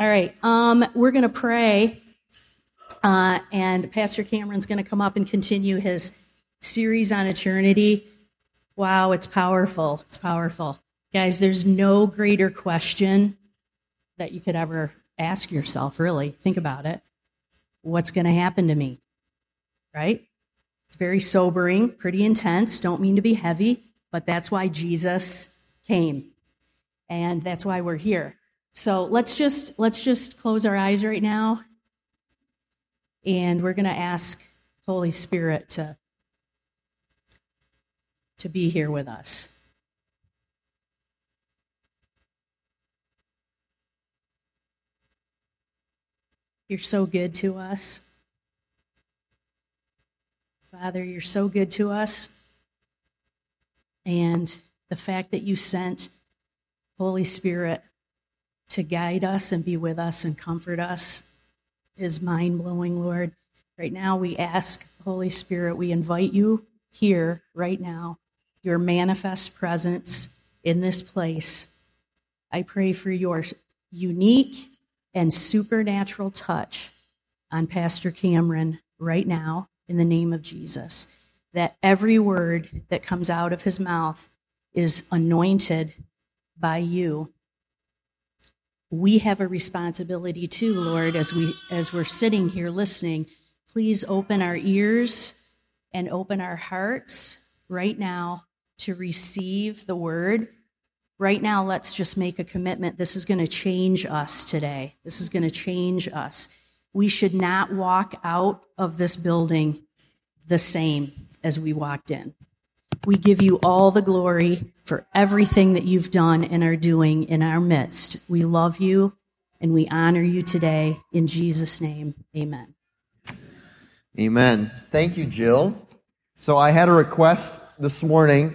All right. Um, we're going to pray, uh, and Pastor Cameron's going to come up and continue his series on eternity. Wow, it's powerful. It's powerful. Guys, there's no greater question that you could ever ask yourself, really. Think about it. What's going to happen to me? Right? It's very sobering, pretty intense. Don't mean to be heavy, but that's why Jesus came. And that's why we're here. So let's just let's just close our eyes right now. And we're going to ask Holy Spirit to to be here with us. You're so good to us. Father, you're so good to us. And the fact that you sent Holy Spirit to guide us and be with us and comfort us is mind blowing, Lord. Right now, we ask, Holy Spirit, we invite you here right now, your manifest presence in this place. I pray for your unique and supernatural touch on Pastor Cameron right now in the name of Jesus. That every word that comes out of his mouth is anointed by you. We have a responsibility too, Lord, as we as we're sitting here listening. Please open our ears and open our hearts right now to receive the word right now, let's just make a commitment. This is going to change us today. This is going to change us. We should not walk out of this building the same as we walked in. We give you all the glory for everything that you've done and are doing in our midst. We love you and we honor you today. In Jesus' name, amen. Amen. Thank you, Jill. So I had a request this morning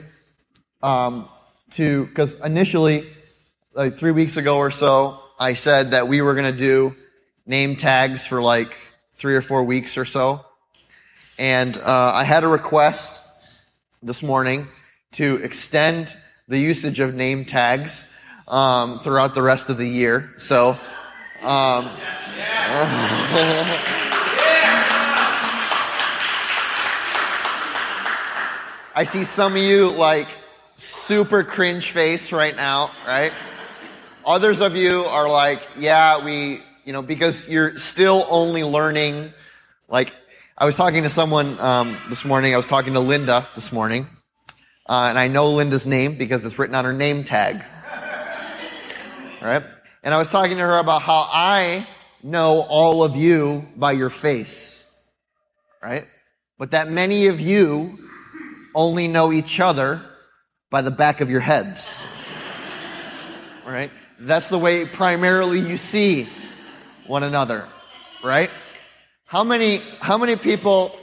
um, to, because initially, like three weeks ago or so, I said that we were going to do name tags for like three or four weeks or so. And uh, I had a request this morning to extend the usage of name tags um, throughout the rest of the year. So, um, I see some of you like super cringe face right now, right? Others of you are like, yeah, we, you know, because you're still only learning. Like, I was talking to someone um, this morning. I was talking to Linda this morning, uh, and I know Linda's name because it's written on her name tag. Right? And I was talking to her about how I know all of you by your face. Right? But that many of you only know each other by the back of your heads. right? That's the way primarily you see one another, right? How many, how many people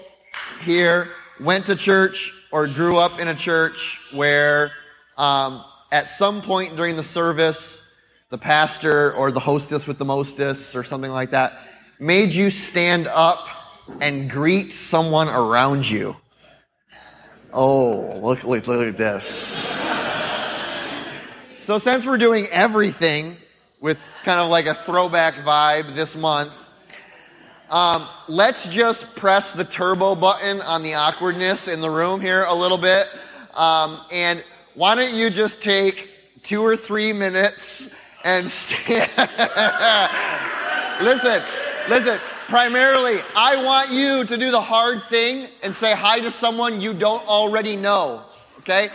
here went to church or grew up in a church where um, at some point during the service, the pastor or the hostess with the mostess or something like that made you stand up and greet someone around you? Oh, look, look, look at this. so since we're doing everything with kind of like a throwback vibe this month, um, let's just press the turbo button on the awkwardness in the room here a little bit. Um, and why don't you just take two or three minutes and stand. listen, listen primarily, I want you to do the hard thing and say hi to someone you don't already know. Okay?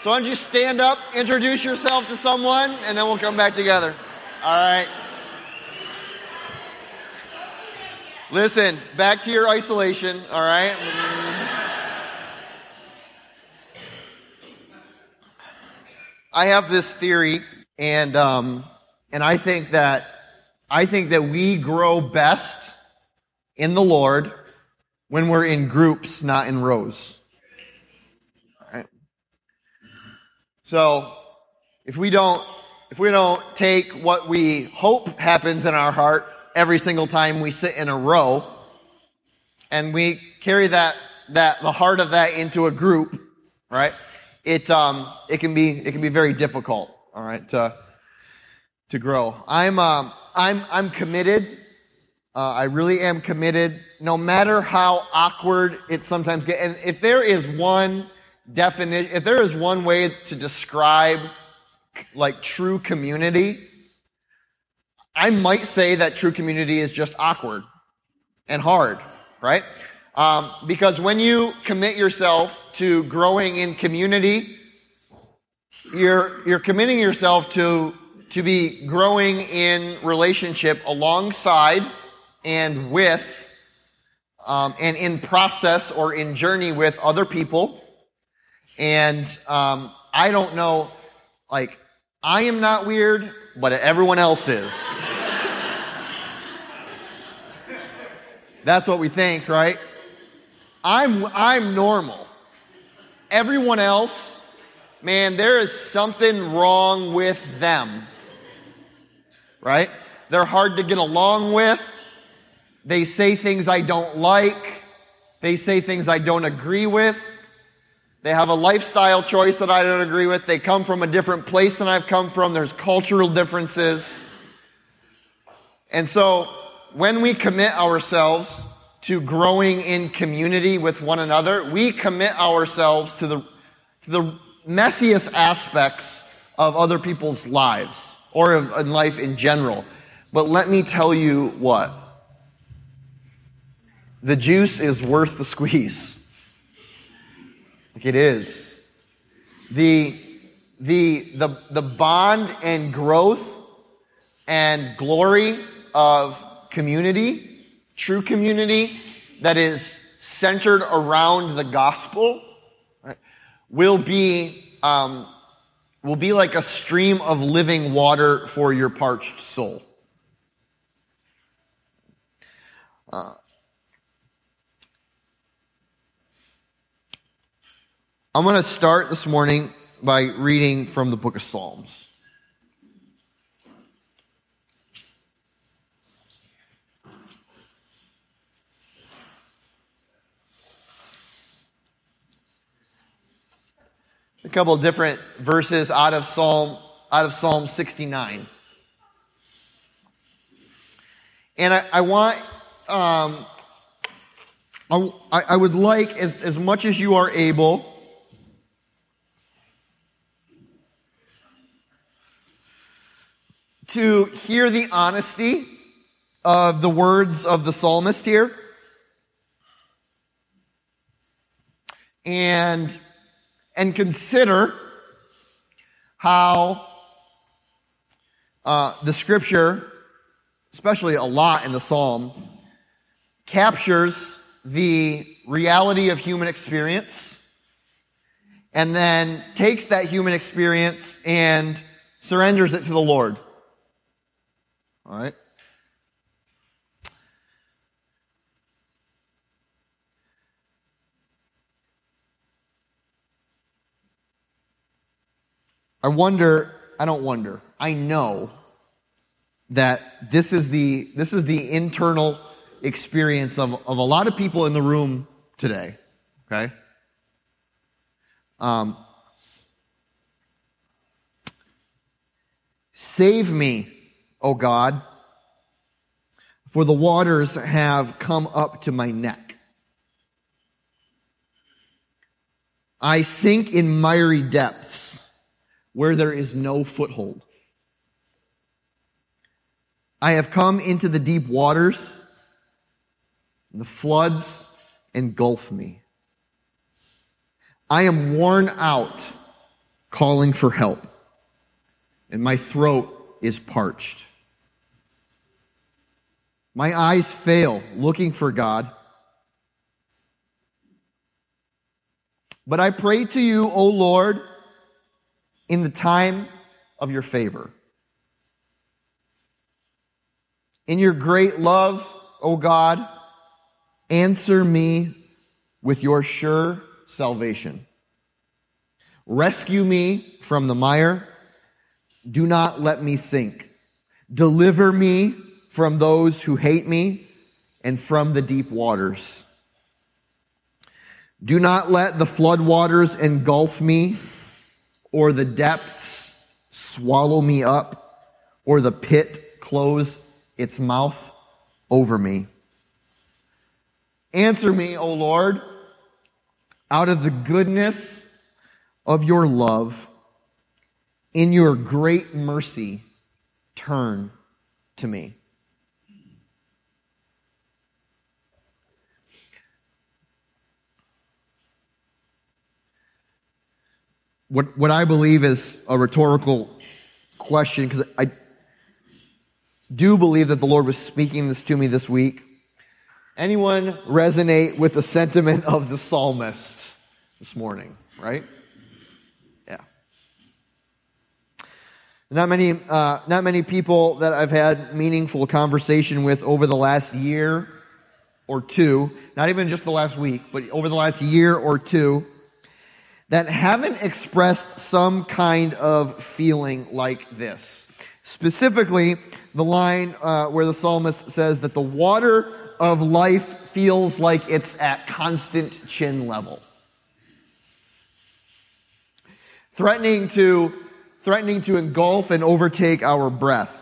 So why don't you stand up, introduce yourself to someone, and then we'll come back together. All right. Listen, back to your isolation, all right? I have this theory, and um, and I think that I think that we grow best in the Lord when we're in groups, not in rows. Right? So, if we don't, if we don't take what we hope happens in our heart every single time we sit in a row, and we carry that, that, the heart of that into a group, right? It, um, it can be, it can be very difficult, all right, to, to grow. I'm, um, I'm, I'm committed. Uh, I really am committed, no matter how awkward it sometimes gets. And if there is one definition, if there is one way to describe like true community, I might say that true community is just awkward and hard, right? Um, because when you commit yourself to growing in community, you're, you're committing yourself to, to be growing in relationship alongside and with, um, and in process or in journey with other people. And um, I don't know, like, I am not weird, but everyone else is. That's what we think, right? I'm, I'm normal. Everyone else, man, there is something wrong with them. Right? They're hard to get along with. They say things I don't like. They say things I don't agree with. They have a lifestyle choice that I don't agree with. They come from a different place than I've come from. There's cultural differences. And so when we commit ourselves to growing in community with one another, we commit ourselves to the, to the messiest aspects of other people's lives or in life in general. But let me tell you what the juice is worth the squeeze. Like it is. The, the, the, the bond and growth and glory of community, true community that is centered around the gospel, right, will be um, will be like a stream of living water for your parched soul. Uh, I'm going to start this morning by reading from the book of Psalms. A couple of different verses out of Psalm out of Psalm 69. And I, I want um, I, I would like as, as much as you are able to hear the honesty of the words of the psalmist here. And, and consider how uh, the scripture, especially a lot in the psalm, captures the reality of human experience and then takes that human experience and surrenders it to the Lord. All right? I wonder, I don't wonder, I know that this is the, this is the internal experience of, of a lot of people in the room today. Okay? Um, save me O God, for the waters have come up to my neck. I sink in miry depths where there is no foothold. I have come into the deep waters, the floods engulf me. I am worn out calling for help, and my throat is parched. My eyes fail looking for God. But I pray to you, O Lord, in the time of your favor. In your great love, O God, answer me with your sure salvation. Rescue me from the mire. Do not let me sink. Deliver me from those who hate me and from the deep waters. Do not let the floodwaters engulf me or the depths swallow me up or the pit close its mouth over me. Answer me, O Lord, out of the goodness of your love. In your great mercy, turn to me. What, what I believe is a rhetorical question, because I do believe that the Lord was speaking this to me this week. Anyone resonate with the sentiment of the psalmist this morning, right? Yeah. Not many, uh, not many people that I've had meaningful conversation with over the last year or two, not even just the last week, but over the last year or two, that haven't expressed some kind of feeling like this. Specifically, the line uh, where the psalmist says that the water of life feels like it's at constant chin level. Threatening to, threatening to engulf and overtake our breath.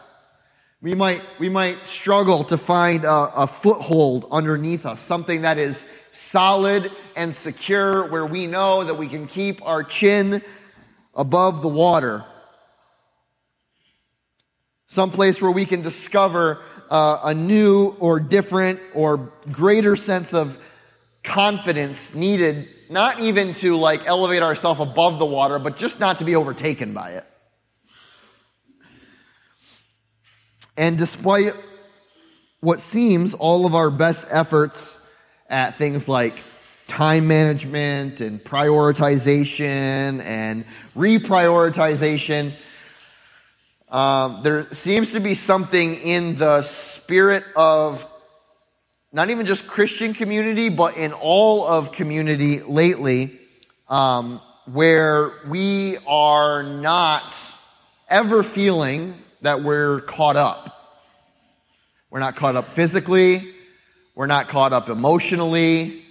We might, we might struggle to find a, a foothold underneath us, something that is solid and secure, where we know that we can keep our chin above the water. Some place where we can discover uh, a new or different or greater sense of confidence needed, not even to like elevate ourselves above the water, but just not to be overtaken by it. And despite what seems all of our best efforts at things like time management and prioritization and reprioritization. Um, there seems to be something in the spirit of not even just Christian community, but in all of community lately, um, where we are not ever feeling that we're caught up. We're not caught up physically. We're not caught up emotionally.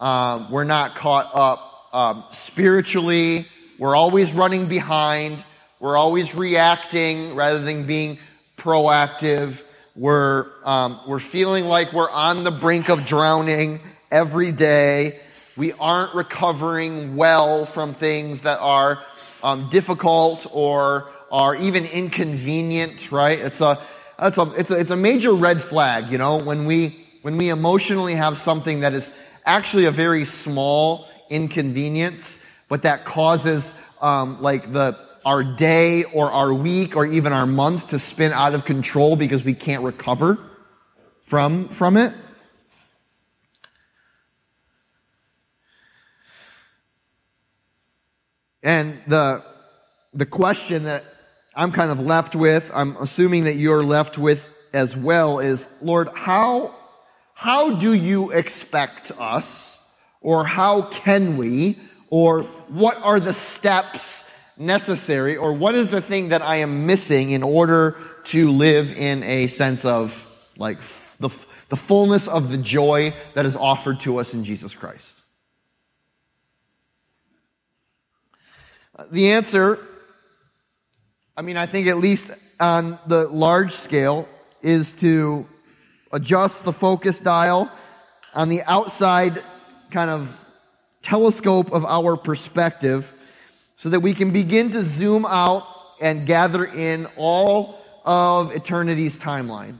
Um, we're not caught up um, spiritually. We're always running behind. We're always reacting rather than being proactive. We're, um, we're feeling like we're on the brink of drowning every day. We aren't recovering well from things that are um, difficult or are even inconvenient, right? It's a, it's a, it's a, it's a major red flag, you know, when we, when we emotionally have something that is actually a very small inconvenience, but that causes um, like the our day or our week or even our month to spin out of control because we can't recover from from it. And the the question that I'm kind of left with, I'm assuming that you're left with as well, is Lord, how how do you expect us, or how can we, or what are the steps necessary, or what is the thing that I am missing in order to live in a sense of like the, the fullness of the joy that is offered to us in Jesus Christ? The answer, I mean, I think at least on the large scale, is to adjust the focus dial on the outside kind of telescope of our perspective so that we can begin to zoom out and gather in all of eternity's timeline.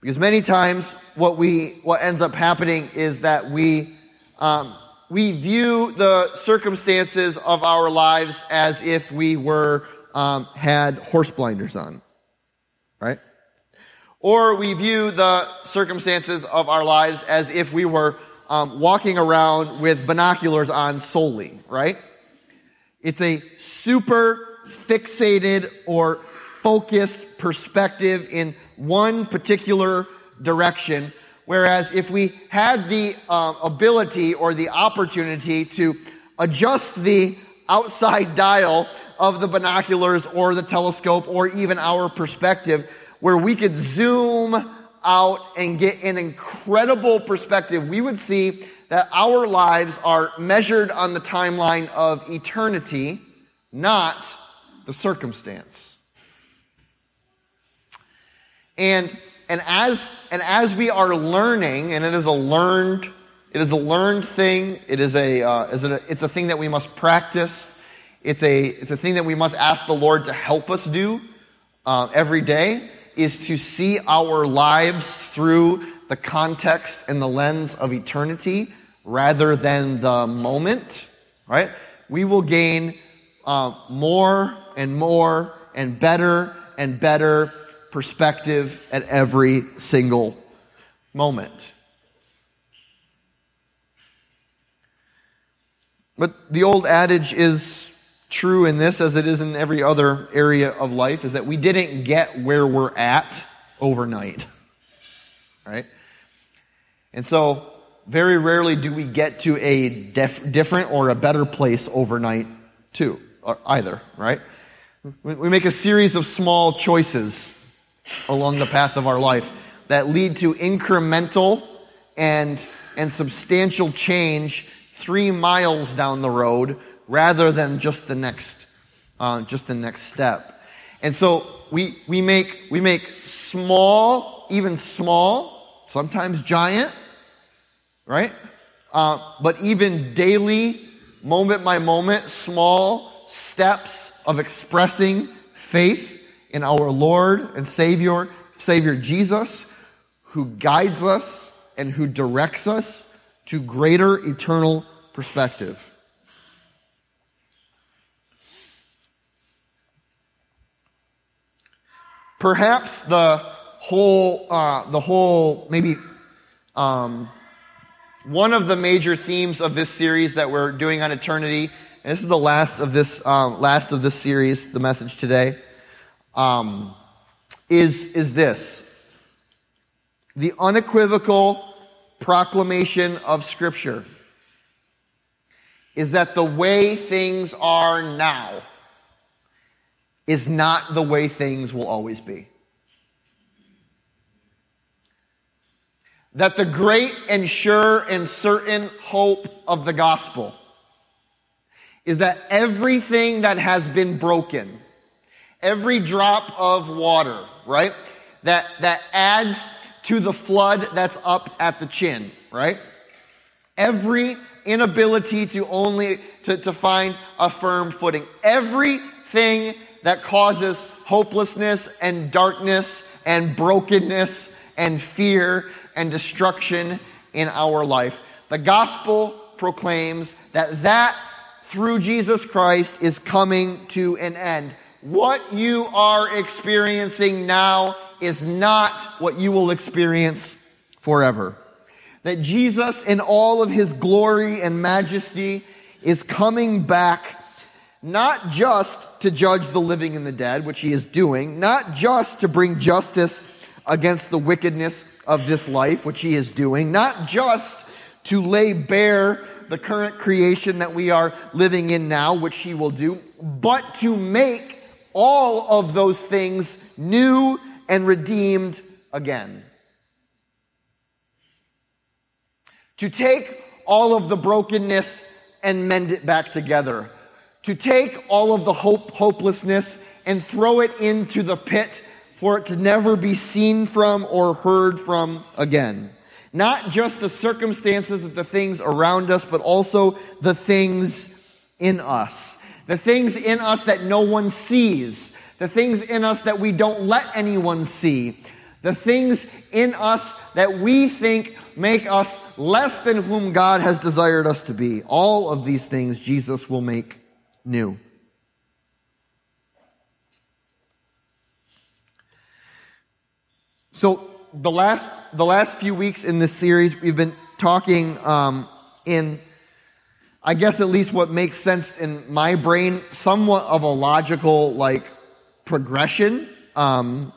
Because many times what we, what ends up happening is that we, um, we view the circumstances of our lives as if we were, um, had horse blinders on. Right? Or we view the circumstances of our lives as if we were um, walking around with binoculars on solely, right? It's a super fixated or focused perspective in one particular direction. Whereas if we had the uh, ability or the opportunity to adjust the outside dial of the binoculars or the telescope or even our perspective, where we could zoom out and get an incredible perspective, we would see that our lives are measured on the timeline of eternity, not the circumstance. And, and as, and as we are learning, and it is a learned, it is a learned thing. It is a, uh, is it a, it's a thing that we must practice. It's a, it's a thing that we must ask the Lord to help us do uh, every day is to see our lives through the context and the lens of eternity rather than the moment, right? We will gain uh, more and more and better and better perspective at every single moment. But the old adage is true in this as it is in every other area of life is that we didn't get where we're at overnight. Right? And so, very rarely do we get to a def- different or a better place overnight, too, or either, right? We make a series of small choices along the path of our life that lead to incremental and, and substantial change three miles down the road rather than just the next, uh, just the next step. And so we, we make, we make small, even small, sometimes giant, right? Uh, but even daily, moment by moment, small steps of expressing faith in our Lord and Savior, Savior Jesus, who guides us and who directs us to greater eternal perspective. Perhaps the whole, uh, the whole, maybe um, one of the major themes of this series that we're doing on eternity. And this is the last of this, um, last of this series, the message today, um, is, is this. The unequivocal proclamation of Scripture is that the way things are now is not the way things will always be. That the great and sure and certain hope of the gospel is that everything that has been broken, every drop of water, right, that, that adds to the flood that's up at the chin, right? Every inability to only, to, to find a firm footing. Everything that causes hopelessness and darkness and brokenness and fear and destruction in our life. The gospel proclaims that that through Jesus Christ is coming to an end. What you are experiencing now is not what you will experience forever. That Jesus in all of his glory and majesty is coming back not just to judge the living and the dead, which he is doing, not just to bring justice against the wickedness of this life, which he is doing, not just to lay bare the current creation that we are living in now, which he will do, but to make all of those things new and redeemed again. To take all of the brokenness and mend it back together to take all of the hope, hopelessness and throw it into the pit for it to never be seen from or heard from again. Not just the circumstances of the things around us, but also the things in us. The things in us that no one sees. The things in us that we don't let anyone see. The things in us that we think make us less than whom God has desired us to be. All of these things Jesus will make new. So the last the last few weeks in this series, we've been talking um, in, I guess, at least what makes sense in my brain, somewhat of a logical like progression. Um,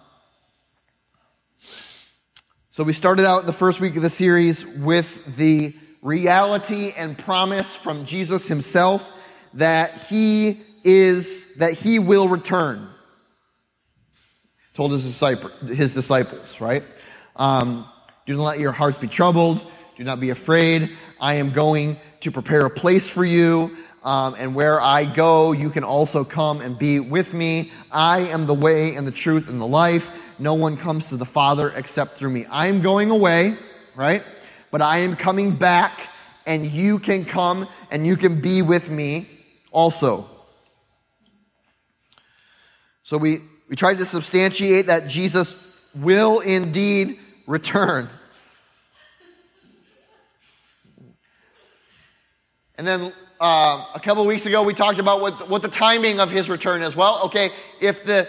so we started out the first week of the series with the reality and promise from Jesus himself that he is, that he will return. Told his, disciple, his disciples, right? Um, do not let your hearts be troubled. Do not be afraid. I am going to prepare a place for you. Um, and where I go, you can also come and be with me. I am the way and the truth and the life. no one comes to the Father except through me. I am going away, right? But I am coming back, and you can come and you can be with me also. So we, we tried to substantiate that Jesus will indeed return. And then uh, a couple weeks ago, we talked about what, what the timing of his return is. Well, okay, if the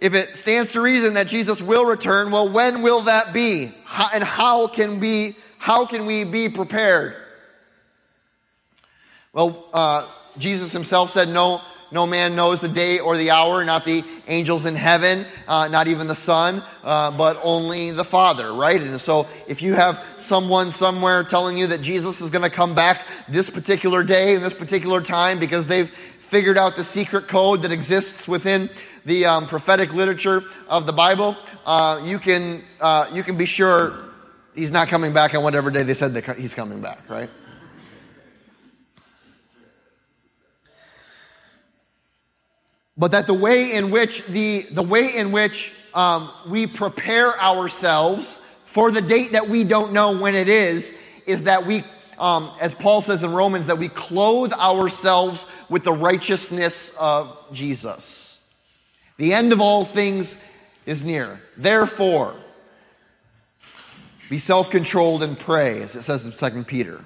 if it stands to reason that Jesus will return, well, when will that be? How, and how can we how can we be prepared? Well, uh, Jesus himself said, "No, no man knows the day or the hour, not the angels in heaven, uh, not even the Son, uh, but only the Father, right? And so if you have someone somewhere telling you that Jesus is going to come back this particular day and this particular time because they've figured out the secret code that exists within the um, prophetic literature of the Bible, uh, you, can, uh, you can be sure he's not coming back on whatever day they said that he's coming back, right? But that the way in which the, the way in which um, we prepare ourselves for the date that we don't know when it is is that we um, as paul says in romans that we clothe ourselves with the righteousness of jesus. The end of all things is near. Therefore be self-controlled and pray as it says in 2 peter.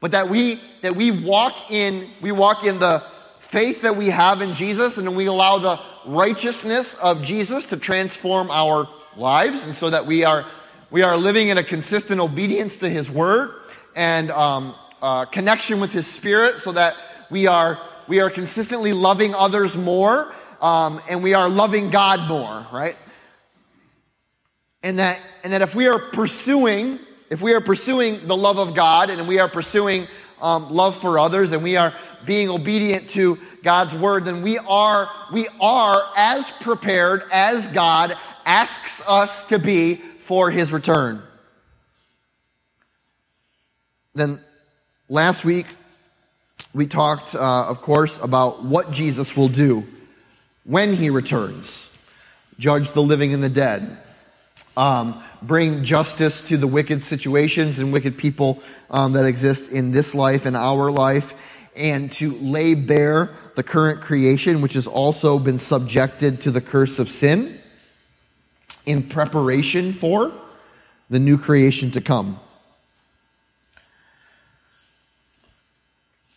But that we that we walk in we walk in the faith that we have in Jesus and we allow the righteousness of Jesus to transform our lives and so that we are we are living in a consistent obedience to his word and um, uh, connection with his spirit so that we are we are consistently loving others more um, and we are loving god more right? And that and that if we are pursuing if we are pursuing the love of god and we are pursuing um, love for others and we are being obedient to God's word, then we are, we are as prepared as God asks us to be for his return. Then last week, we talked, uh, of course, about what Jesus will do when he returns. Judge the living and the dead, um, bring justice to the wicked situations and wicked people um, that exist in this life and our life and to lay bare the current creation, which has also been subjected to the curse of sin, in preparation for the new creation to come.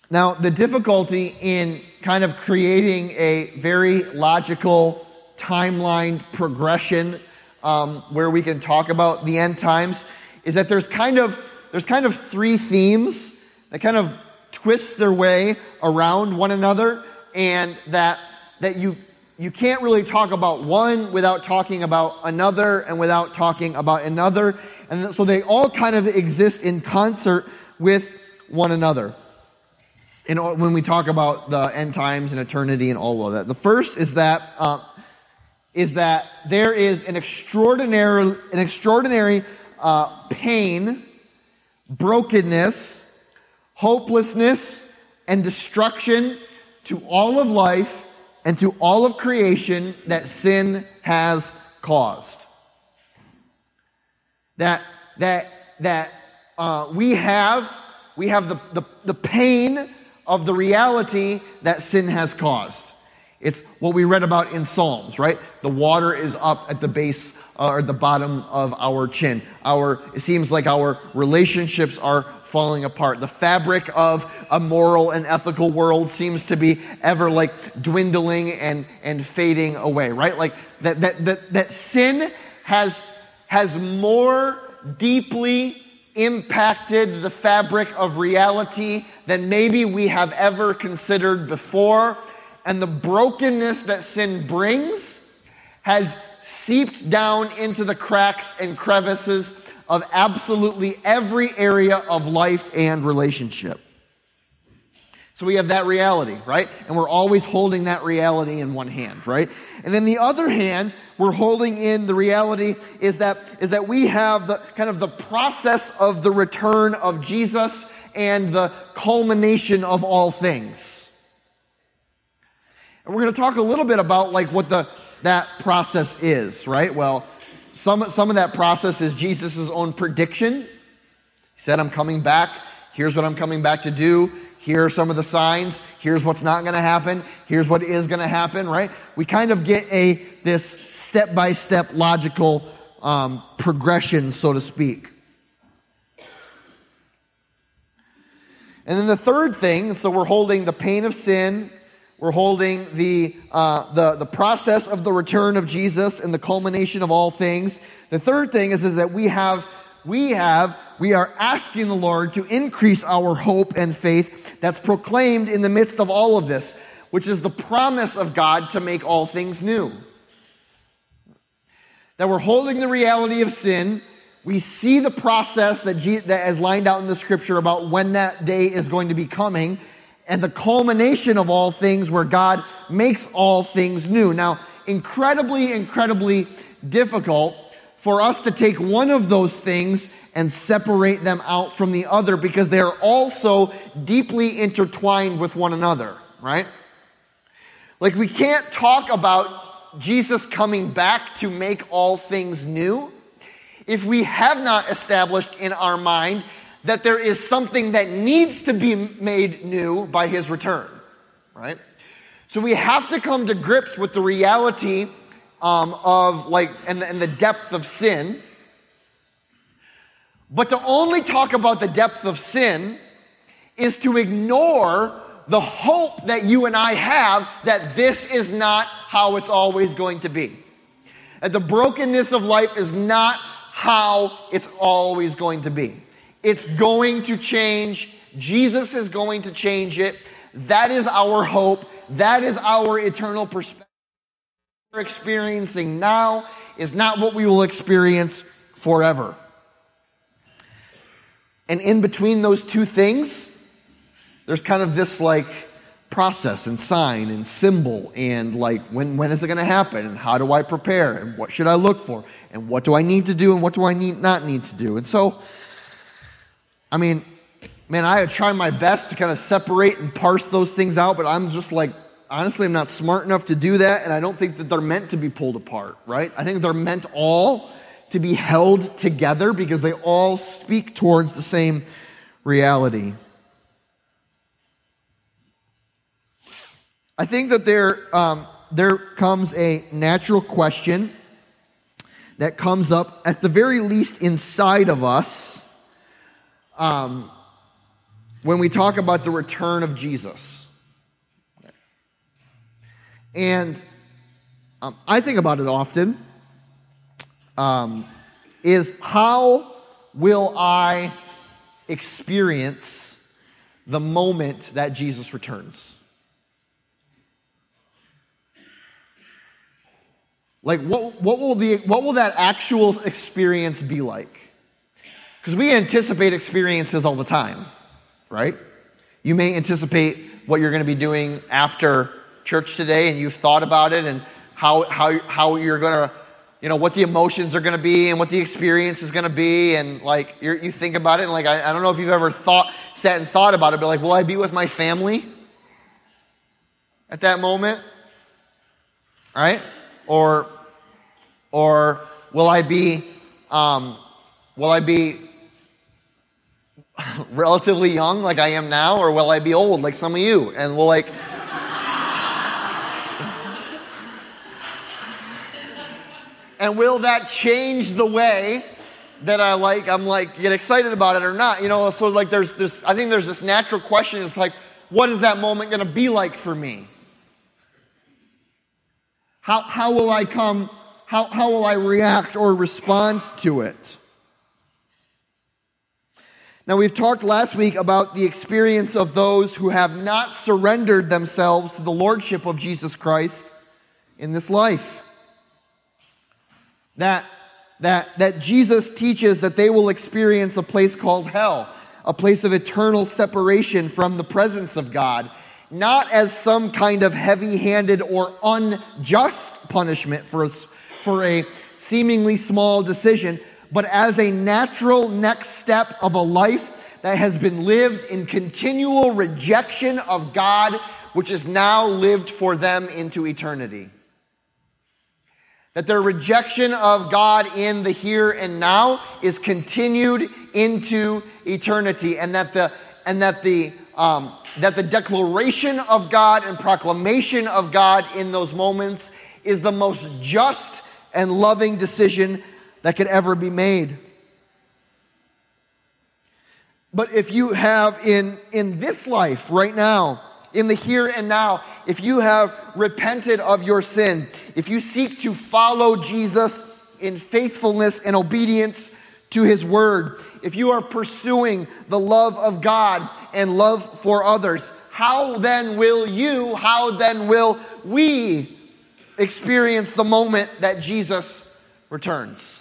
Now, the difficulty in kind of creating a very logical timeline progression um, where we can talk about the end times is that there's kind of there's kind of three themes that kind of twist their way around one another and that, that you, you can't really talk about one without talking about another and without talking about another. And so they all kind of exist in concert with one another. And when we talk about the end times and eternity and all of that, the first is that uh, is that there is an extraordinary an extraordinary uh, pain, brokenness, hopelessness, and destruction to all of life and to all of creation that sin has caused. That, that, that uh, we have, we have the, the, the pain of the reality that sin has caused. It's what we read about in Psalms, right? The water is up at the base uh, or the bottom of our chin. Our, it seems like our relationships are falling apart. The fabric of a moral and ethical world seems to be ever like dwindling and, and fading away, right? Like that, that, that, that sin has, has more deeply impacted the fabric of reality than maybe we have ever considered before. And the brokenness that sin brings has seeped down into the cracks and crevices of absolutely every area of life and relationship. So we have that reality, right? And we're always holding that reality in one hand, right? And in the other hand, we're holding in the reality is that, is that we have the kind of the process of the return of Jesus and the culmination of all things. And we're going to talk a little bit about like what the, that process is, right? Well, some, some of that process is Jesus' own prediction. He said, I'm coming back. Here's what I'm coming back to do. Here are some of the signs. Here's what's not going to happen. Here's what is going to happen, right? We kind of get a this step by step logical um, progression, so to speak. And then the third thing, so we're holding the pain of sin, we're holding the, uh, the, the process of the return of Jesus and the culmination of all things. The third thing is, is that we have, we have, we are asking the Lord to increase our hope and faith that's proclaimed in the midst of all of this, which is the promise of God to make all things new. That we're holding the reality of sin, we see the process that, Je- that is lined out in the scripture about when that day is going to be coming and the culmination of all things where God makes all things new. Now, incredibly, incredibly difficult for us to take one of those things and separate them out from the other because they are also deeply intertwined with one another, right? Like we can't talk about Jesus coming back to make all things new if we have not established in our mind that there is something that needs to be made new by his return, right? So we have to come to grips with the reality um, of like, and and the depth of sin. But to only talk about the depth of sin is to ignore the hope that you and I have that this is not how it's always going to be. That the brokenness of life is not how it's always going to be. It's going to change. Jesus is going to change it. That is our hope. That is our eternal perspective. What we're experiencing now is not what we will experience forever. And in between those two things, there's kind of this like process and sign and symbol and like when, when is it going to happen and how do I prepare and what should I look for and what do I need to do and what do I need not need to do. And so, I mean, man, I try my best to kind of separate and parse those things out, but I'm just like, honestly, I'm not smart enough to do that, and I don't think that they're meant to be pulled apart, right? I think they're meant all to be held together because they all speak towards the same reality. I think that there, um, there comes a natural question that comes up, at the very least, inside of us um, when we talk about the return of Jesus. And um, I think about it often um, is how will I experience the moment that Jesus returns? Like, what, what, will the, what will that actual experience be like? Because we anticipate experiences all the time, right? You may anticipate what you're going to be doing after church today, and you've thought about it and how, how, how you're going to, you know, what the emotions are going to be and what the experience is going to be. And like, you think about it, and like, I, I don't know if you've ever thought, sat and thought about it, but like, will I be with my family at that moment? Right? Or or will I be, um, will I be relatively young like I am now, or will I be old like some of you? And will like, and will that change the way that I like, I'm like, get excited about it or not? You know, so like there's this, I think there's this natural question. It's like, what is that moment going to be like for me? How, how will I come how, how will I react or respond to it? Now, we've talked last week about the experience of those who have not surrendered themselves to the Lordship of Jesus Christ in this life. That, that, that Jesus teaches that they will experience a place called hell, a place of eternal separation from the presence of God, not as some kind of heavy handed or unjust punishment for us for a seemingly small decision, but as a natural next step of a life that has been lived in continual rejection of God, which is now lived for them into eternity. that their rejection of God in the here and now is continued into eternity, and that the and that the um, that the declaration of God and proclamation of God in those moments is the most just and loving decision that could ever be made. But if you have in, in this life right now, in the here and now, if you have repented of your sin, if you seek to follow Jesus in faithfulness and obedience to his word, if you are pursuing the love of God and love for others, how then will you, how then will we experience the moment that Jesus returns?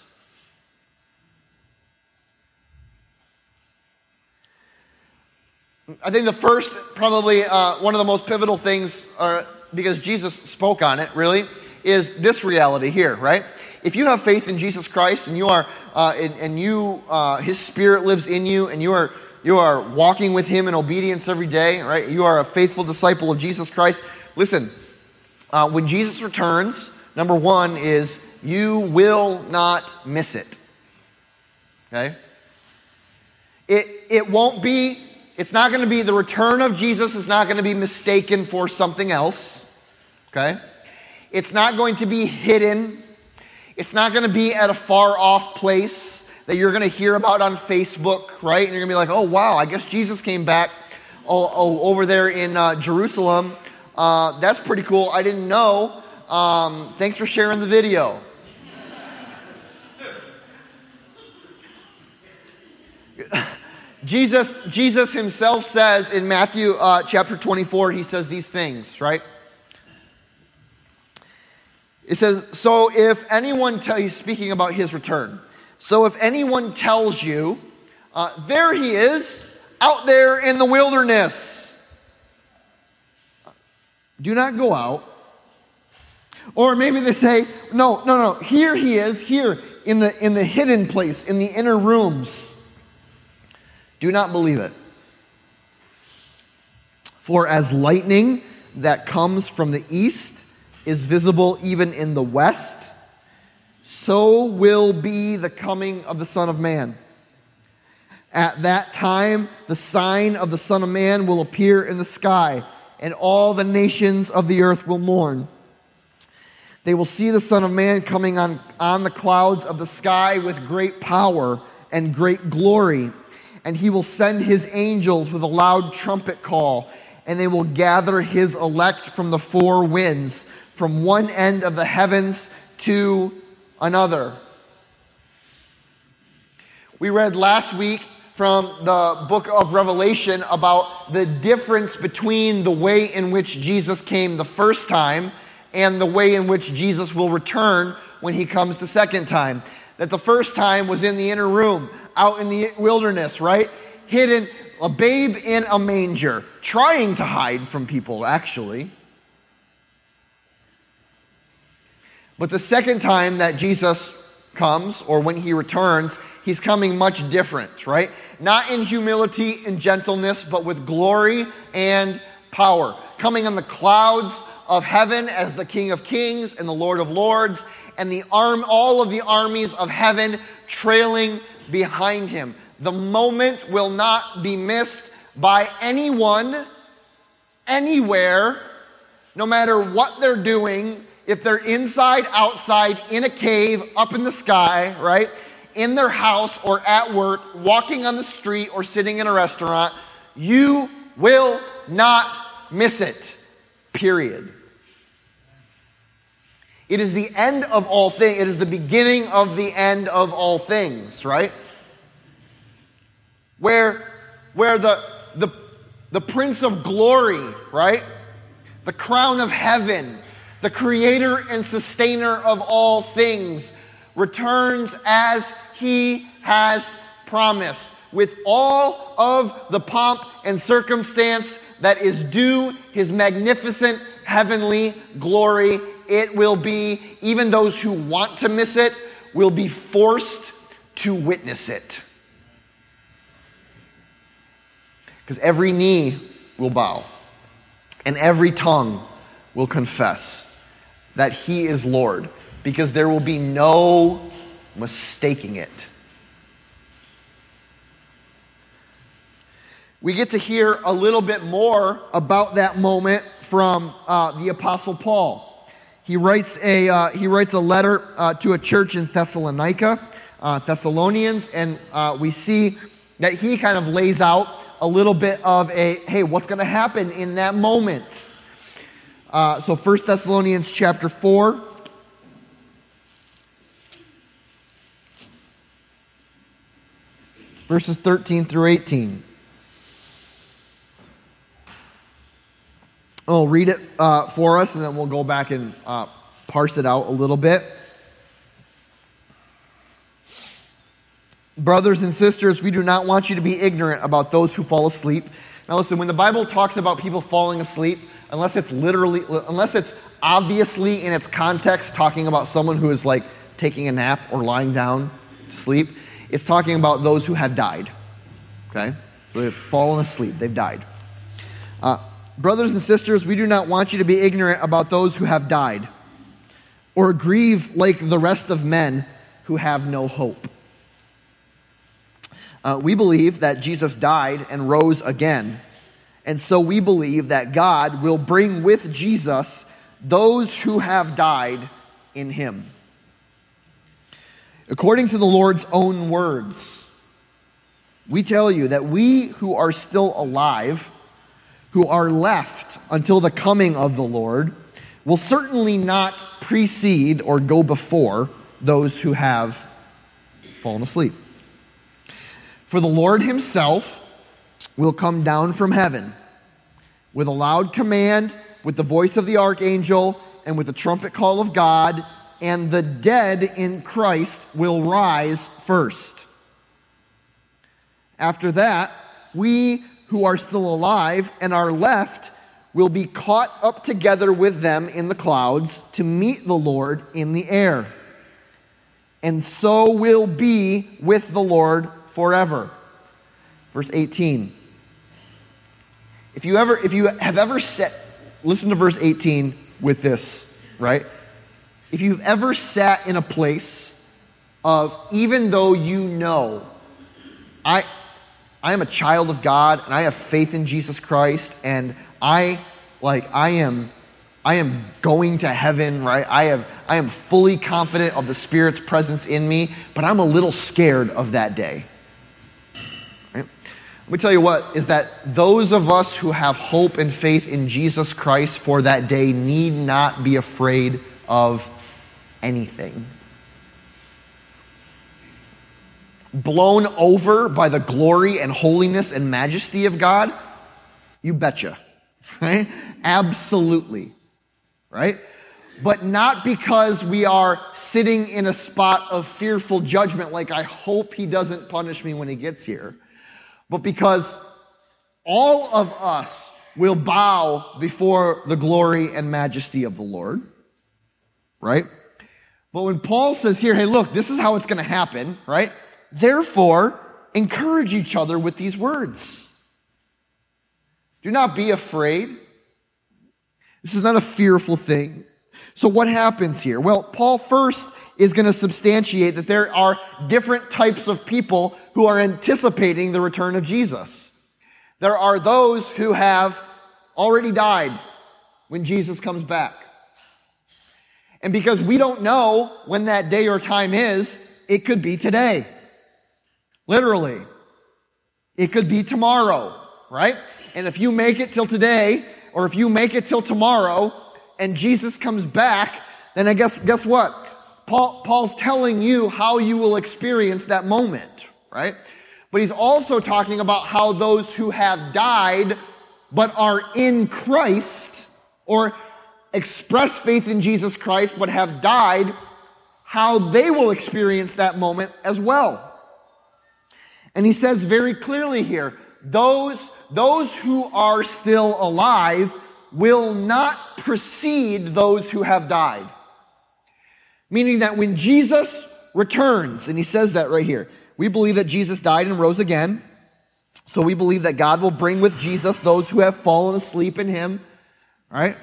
I think the first, probably uh, one of the most pivotal things, uh, because Jesus spoke on it, really, is this reality here, right? If you have faith in Jesus Christ and you are, uh, and, and, you, uh, His Spirit lives in you, and you are, you are walking with Him in obedience every day, right? You are a faithful disciple of Jesus Christ. Listen, uh, when Jesus returns, number one is you will not miss it. Okay? It, it won't be it's not going to be the return of Jesus is not going to be mistaken for something else. Okay? It's not going to be hidden. It's not going to be at a far off place that you're going to hear about on Facebook, right? And you're going to be like, oh, wow, I guess Jesus came back oh, oh over there in uh, Jerusalem. Uh, that's pretty cool. I didn't know. Um, thanks for sharing the video. Jesus, Jesus himself says in Matthew uh, chapter 24, he says these things, right? It says, So if anyone tell he's speaking about his return. So if anyone tells you, uh, there he is, out there in the wilderness, do not go out. Or maybe they say, no, no, no, here he is, here in the, in the hidden place, in the inner rooms. Do not believe it. For as lightning that comes from the east is visible even in the west, so will be the coming of the Son of Man. At that time, the sign of the Son of Man will appear in the sky, and all the nations of the earth will mourn. They will see the Son of Man coming on, on the clouds of the sky with great power and great glory and he will send his angels with a loud trumpet call, and they will gather his elect from the four winds, from one end of the heavens to another. We read last week from the book of Revelation about the difference between the way in which Jesus came the first time and the way in which Jesus will return when he comes the second time. That the first time was in the inner room out in the wilderness, right? Hidden, a babe in a manger, trying to hide from people, actually. But the second time that Jesus comes, or when he returns, he's coming much different, right? Not in humility and gentleness, but with glory and power. Coming on the clouds of heaven as the King of Kings and the Lord of Lords, and the arm, all of the armies of heaven trailing behind him. The moment will not be missed by anyone, anywhere, no matter what they're doing, if they're inside, outside, in a cave, up in the sky, right? In their house or at work, walking on the street or sitting in a restaurant, you will not miss it. Period. It is the end of all things. It is the beginning of the end of all things, right? Where, where the, the, the Prince of Glory, right? The crown of heaven, the creator and sustainer of all things, returns as he has promised, with all of the pomp and circumstance that is due his magnificent heavenly glory it will be, even those who want to miss it, will be forced to witness it. Because every knee will bow and every tongue will confess that He is Lord because there will be no mistaking it. We get to hear a little bit more about that moment from uh, the Apostle Paul. He writes a, uh, he writes a letter uh, to a church in Thessalonica, uh, Thessalonians, and uh, we see that he kind of lays out a little bit of a hey, what's going to happen in that moment? Uh, so 1 Thessalonians chapter 4. Verses 13 through 18. I'll read it uh, for us and then we'll go back and uh, parse it out a little bit. Brothers and sisters, we do not want you to be ignorant about those who fall asleep. Now, listen, when the Bible talks about people falling asleep, unless it's literally, unless it's obviously in its context talking about someone who is like taking a nap or lying down to sleep, it's talking about those who have died. Okay? So they've fallen asleep, they've died. Uh, Brothers and sisters, we do not want you to be ignorant about those who have died, or grieve like the rest of men who have no hope. Uh, we believe that Jesus died and rose again. And so we believe that God will bring with Jesus those who have died in him. According to the Lord's own words, we tell you that we who are still alive, who are left until the coming of the Lord will certainly not precede or go before those who have fallen asleep. For the Lord himself will come down from heaven with a loud command, with the voice of the archangel, and with the trumpet call of God, and the dead in Christ will rise first. After that, we who are still alive and are left will be caught up together with them in the clouds to meet the Lord in the air. And so will be with the Lord forever. Verse 18. If you ever if you have ever sat listen to verse 18 with this, right? If you've ever sat in a place of even though you know I I am a child of God and I have faith in Jesus Christ and I like I am I am going to heaven, right? I have I am fully confident of the Spirit's presence in me, but I'm a little scared of that day. Right? Let me tell you what is that those of us who have hope and faith in Jesus Christ for that day need not be afraid of anything. Blown over by the glory and holiness and majesty of God? You betcha. Right? Absolutely. Right? But not because we are sitting in a spot of fearful judgment, like I hope he doesn't punish me when he gets here, but because all of us will bow before the glory and majesty of the Lord. Right? But when Paul says here, hey, look, this is how it's going to happen, right? Therefore, encourage each other with these words. Do not be afraid. This is not a fearful thing. So, what happens here? Well, Paul first is going to substantiate that there are different types of people who are anticipating the return of Jesus. There are those who have already died when Jesus comes back. And because we don't know when that day or time is, it could be today. Literally. It could be tomorrow, right? And if you make it till today, or if you make it till tomorrow, and Jesus comes back, then I guess, guess what? Paul, Paul's telling you how you will experience that moment, right? But he's also talking about how those who have died but are in Christ, or express faith in Jesus Christ but have died, how they will experience that moment as well. And he says very clearly here, those, those who are still alive will not precede those who have died. Meaning that when Jesus returns, and he says that right here, we believe that Jesus died and rose again. So we believe that God will bring with Jesus those who have fallen asleep in him, right?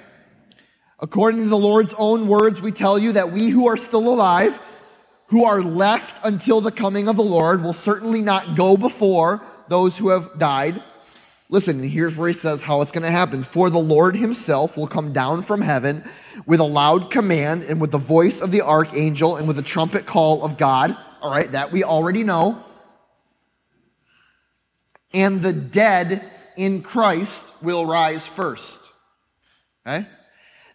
According to the Lord's own words, we tell you that we who are still alive, who are left until the coming of the Lord, will certainly not go before those who have died. Listen, here's where he says how it's going to happen. For the Lord himself will come down from heaven with a loud command and with the voice of the archangel and with the trumpet call of God. All right, that we already know. And the dead in Christ will rise first. Okay?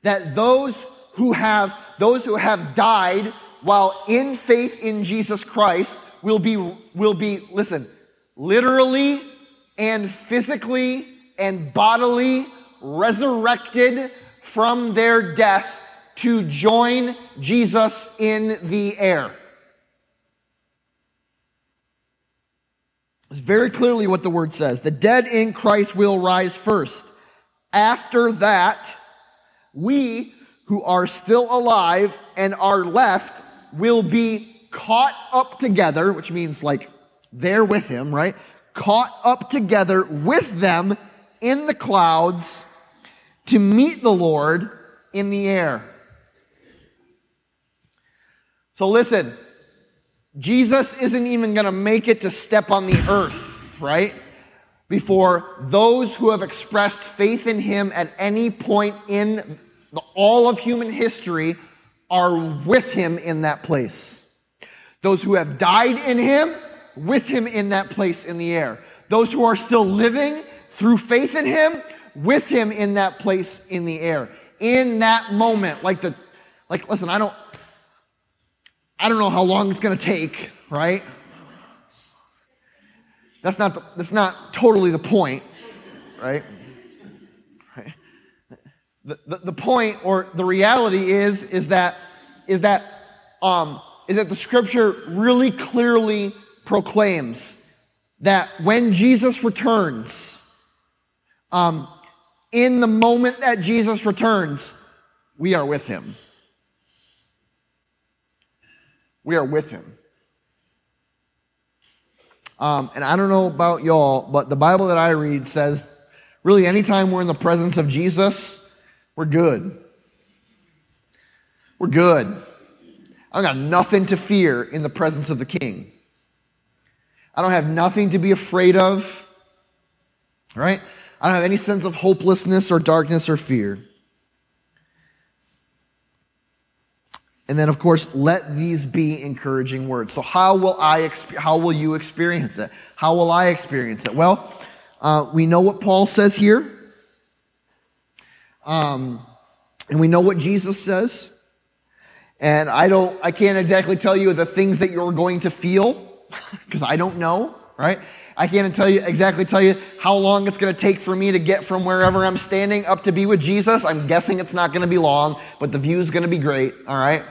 That those who have those who have died while in faith in Jesus Christ will be will be listen, literally and physically and bodily resurrected from their death to join Jesus in the air. It's very clearly what the word says. The dead in Christ will rise first. After that, we who are still alive and are left will be caught up together, which means like they're with him, right? Caught up together with them in the clouds to meet the Lord in the air. So listen, Jesus isn't even going to make it to step on the earth, right? Before those who have expressed faith in him at any point in the, all of human history are with him in that place. Those who have died in him, with him in that place in the air. Those who are still living through faith in him, with him in that place in the air. In that moment, like the, like, listen, I don't, I don't know how long it's going to take, right? That's not, the, that's not totally the point, right? The, the, point or the reality is, is that, is that, um, is that the scripture really clearly proclaims that when Jesus returns, um, in the moment that Jesus returns, we are with him. We are with him. Um, and I don't know about y'all, but the Bible that I read says really anytime we're in the presence of Jesus, we're good. We're good. I got nothing to fear in the presence of the king. I don't have nothing to be afraid of. Right? I don't have any sense of hopelessness or darkness or fear. And then, of course, let these be encouraging words. So, how will I? How will you experience it? How will I experience it? Well, uh, we know what Paul says here. Um, and we know what Jesus says. And I don't, I can't exactly tell you the things that you're going to feel because I don't know, right? I can't tell you exactly tell you how long it's going to take for me to get from wherever I'm standing up to be with Jesus. I'm guessing it's not going to be long, but the view is going to be great, all right?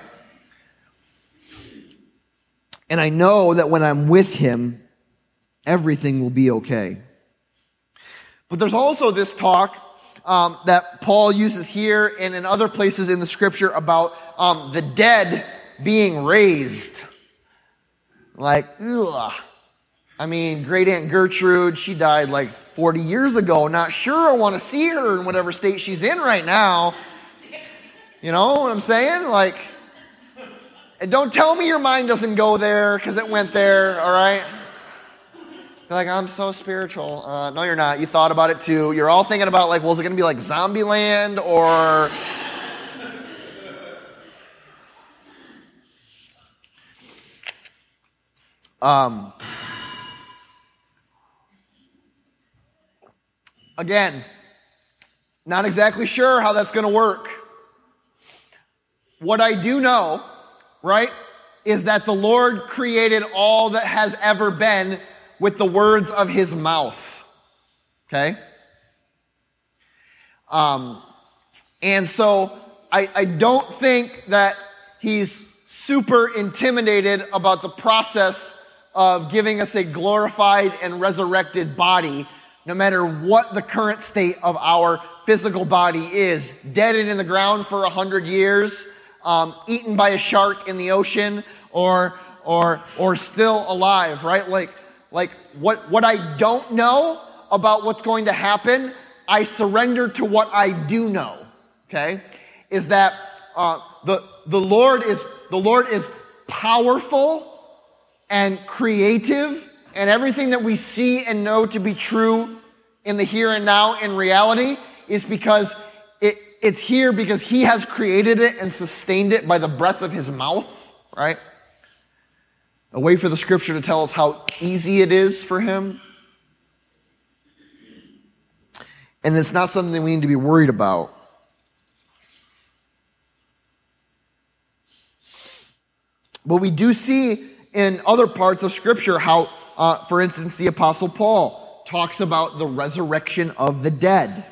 And I know that when I'm with him, everything will be okay. But there's also this talk um, that Paul uses here and in other places in the scripture about um, the dead being raised. Like, ugh. I mean, great Aunt Gertrude, she died like 40 years ago. Not sure I want to see her in whatever state she's in right now. You know what I'm saying? Like, and don't tell me your mind doesn't go there because it went there, all right? You're like, I'm so spiritual. Uh, no, you're not. You thought about it too. You're all thinking about, like, well, is it going to be like Zombieland or. um, again, not exactly sure how that's going to work. What I do know, right, is that the Lord created all that has ever been with the words of his mouth. Okay? Um, and so I, I don't think that he's super intimidated about the process of giving us a glorified and resurrected body, no matter what the current state of our physical body is. Dead and in the ground for a hundred years, um, eaten by a shark in the ocean, or or or still alive, right? Like like what, what I don't know about what's going to happen, I surrender to what I do know. Okay? is that uh, the, the Lord is the Lord is powerful and creative, and everything that we see and know to be true in the here and now in reality is because it, it's here because He has created it and sustained it by the breath of His mouth, right? A way for the scripture to tell us how easy it is for Him. And it's not something we need to be worried about. But we do see in other parts of Scripture how, uh, for instance, the Apostle Paul talks about the resurrection of the dead.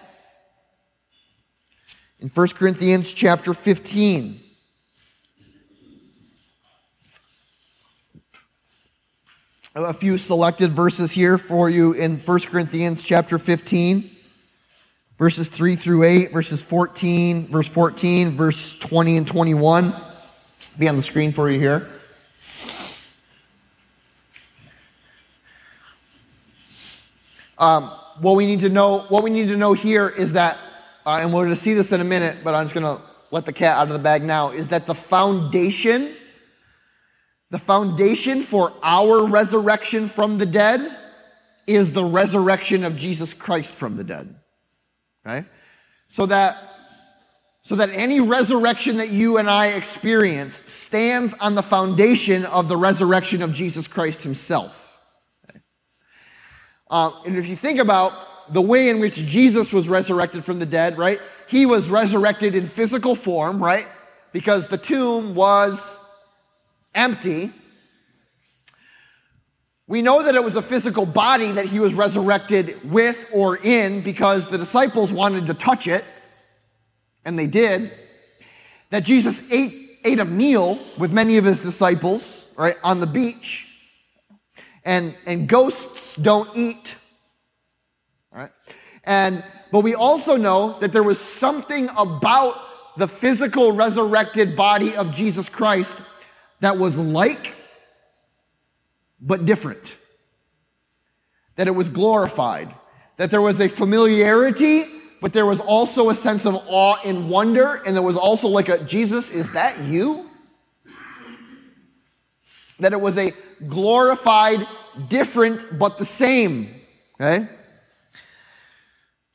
In 1 Corinthians chapter 15, a few selected verses here for you in 1 Corinthians chapter 15, verses 3 through 8, verses 14, verse 14, verse 20 and 21 be on the screen for you here. Um, what we need to know, what we need to know here is that, uh, and we're going to see this in a minute, but I'm just going to let the cat out of the bag now, is that the foundation, the foundation for our resurrection from the dead is the resurrection of Jesus Christ from the dead. Okay? So that so that any resurrection that you and I experience stands on the foundation of the resurrection of Jesus Christ himself. Uh, and if you think about the way in which Jesus was resurrected from the dead, right? He was resurrected in physical form, right? Because the tomb was empty. We know that it was a physical body that he was resurrected with or in because the disciples wanted to touch it and they did, that Jesus ate, ate a meal with many of his disciples, right, on the beach. And, and ghosts don't eat. Right? And, but we also know that there was something about the physical resurrected body of Jesus Christ that was like, but different. That it was glorified. That there was a familiarity but there was also a sense of awe and wonder, and there was also like a Jesus, is that you? That it was a glorified, different, but the same. Okay?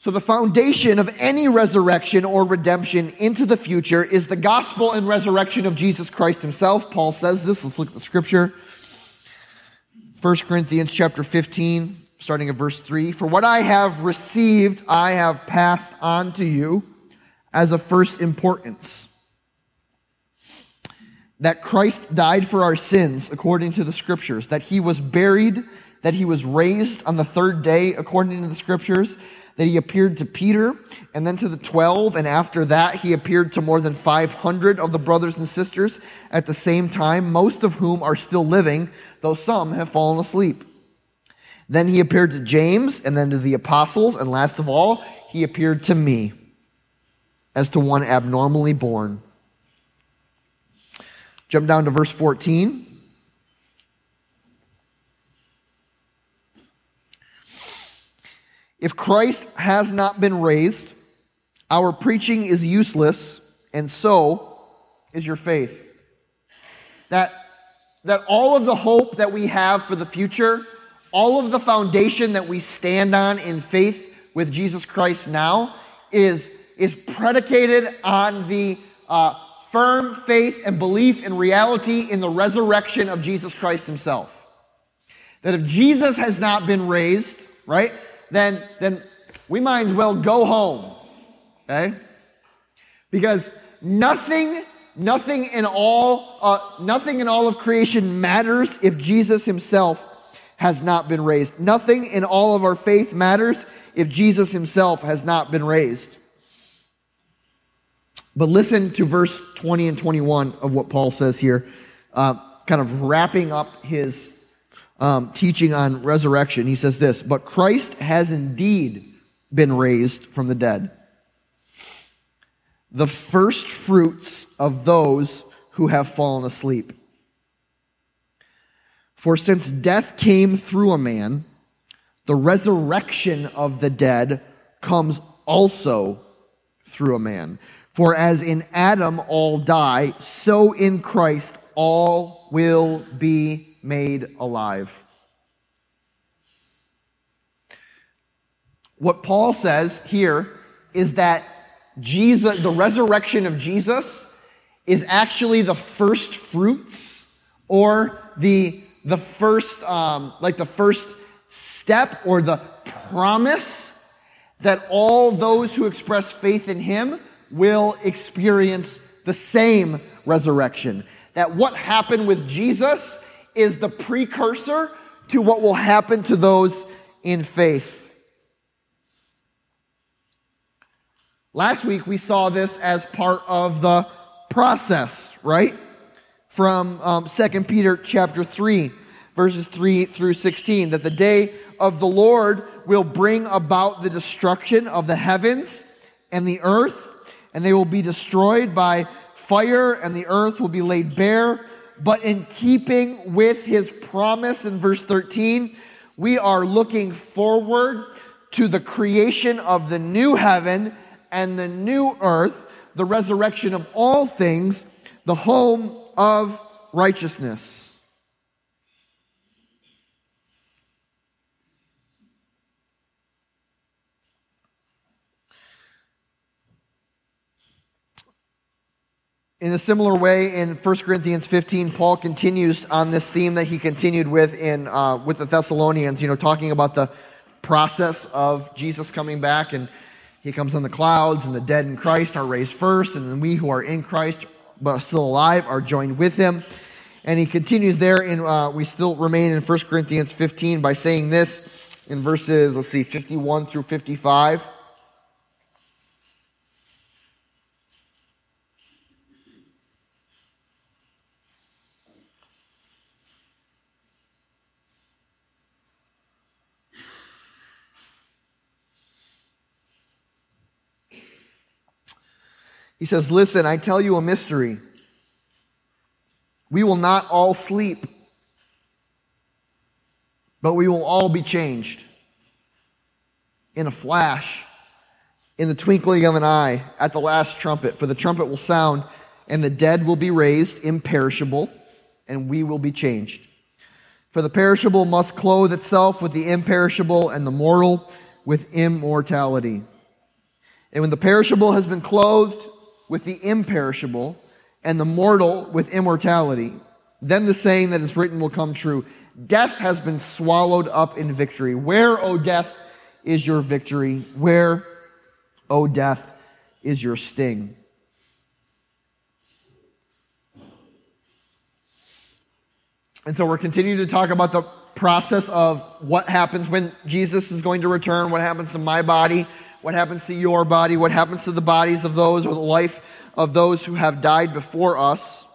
So, the foundation of any resurrection or redemption into the future is the gospel and resurrection of Jesus Christ himself. Paul says this. Let's look at the scripture. 1 Corinthians chapter 15, starting at verse 3 For what I have received, I have passed on to you as of first importance. That Christ died for our sins according to the scriptures, that he was buried, that he was raised on the third day according to the scriptures, that he appeared to Peter and then to the 12, and after that he appeared to more than 500 of the brothers and sisters at the same time, most of whom are still living, though some have fallen asleep. Then he appeared to James and then to the apostles, and last of all, he appeared to me as to one abnormally born. Jump down to verse 14. If Christ has not been raised, our preaching is useless, and so is your faith. That, that all of the hope that we have for the future all of the foundation that we stand on in faith with Jesus Christ now is, is predicated on the uh, firm faith and belief in reality in the resurrection of Jesus Christ himself. That if Jesus has not been raised, right, then, then we might as well go home. Okay? Because nothing, nothing in all, uh, nothing in all of creation matters if Jesus himself has not been raised. Nothing in all of our faith matters if Jesus himself has not been raised. But listen to verse 20 and 21 of what Paul says here, uh, kind of wrapping up his um, teaching on resurrection. He says this But Christ has indeed been raised from the dead, the first fruits of those who have fallen asleep. For since death came through a man, the resurrection of the dead comes also through a man. For as in Adam all die, so in Christ all will be made alive. What Paul says here is that Jesus, the resurrection of Jesus is actually the first fruits or the, the first, um, like the first step or the promise that all those who express faith in him will experience the same resurrection. That what happened with Jesus is the precursor to what will happen to those in faith. Last week we saw this as part of the process, right? From um, 2 Peter chapter 3, verses 3 through 16, that the day of the Lord will bring about the destruction of the heavens and the earth, and they will be destroyed by fire, and the earth will be laid bare. But in keeping with his promise in verse 13, we are looking forward to the creation of the new heaven and the new earth, the resurrection of all things, the home of righteousness. In a similar way, in 1 Corinthians 15, Paul continues on this theme that he continued with in uh, with the Thessalonians. You know, talking about the process of Jesus coming back and he comes on the clouds, and the dead in Christ are raised first, and then we who are in Christ but are still alive are joined with him. And he continues there, in, uh, we still remain in 1 Corinthians 15 by saying this in verses, let's see, 51 through 55. He says, Listen, I tell you a mystery. We will not all sleep, but we will all be changed in a flash, in the twinkling of an eye, at the last trumpet. For the trumpet will sound, and the dead will be raised imperishable, and we will be changed. For the perishable must clothe itself with the imperishable, and the mortal with immortality. And when the perishable has been clothed, with the imperishable, and the mortal with immortality. Then the saying that is written will come true Death has been swallowed up in victory. Where, O death, is your victory? Where, O death, is your sting? And so we're continuing to talk about the process of what happens when Jesus is going to return, what happens to my body, what happens to your body, what happens to the bodies of those or the life of those who have died before us.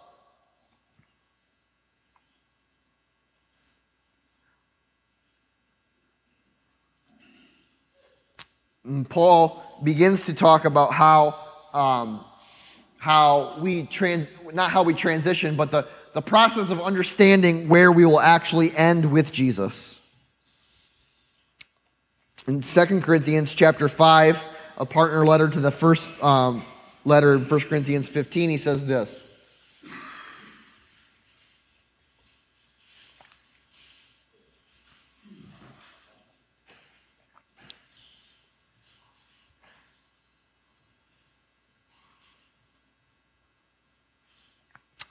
And Paul begins to talk about how um, how we trans not how we transition, but the, the process of understanding where we will actually end with Jesus. In 2 Corinthians chapter 5, a partner letter to the first um, letter in 1 Corinthians 15, he says this.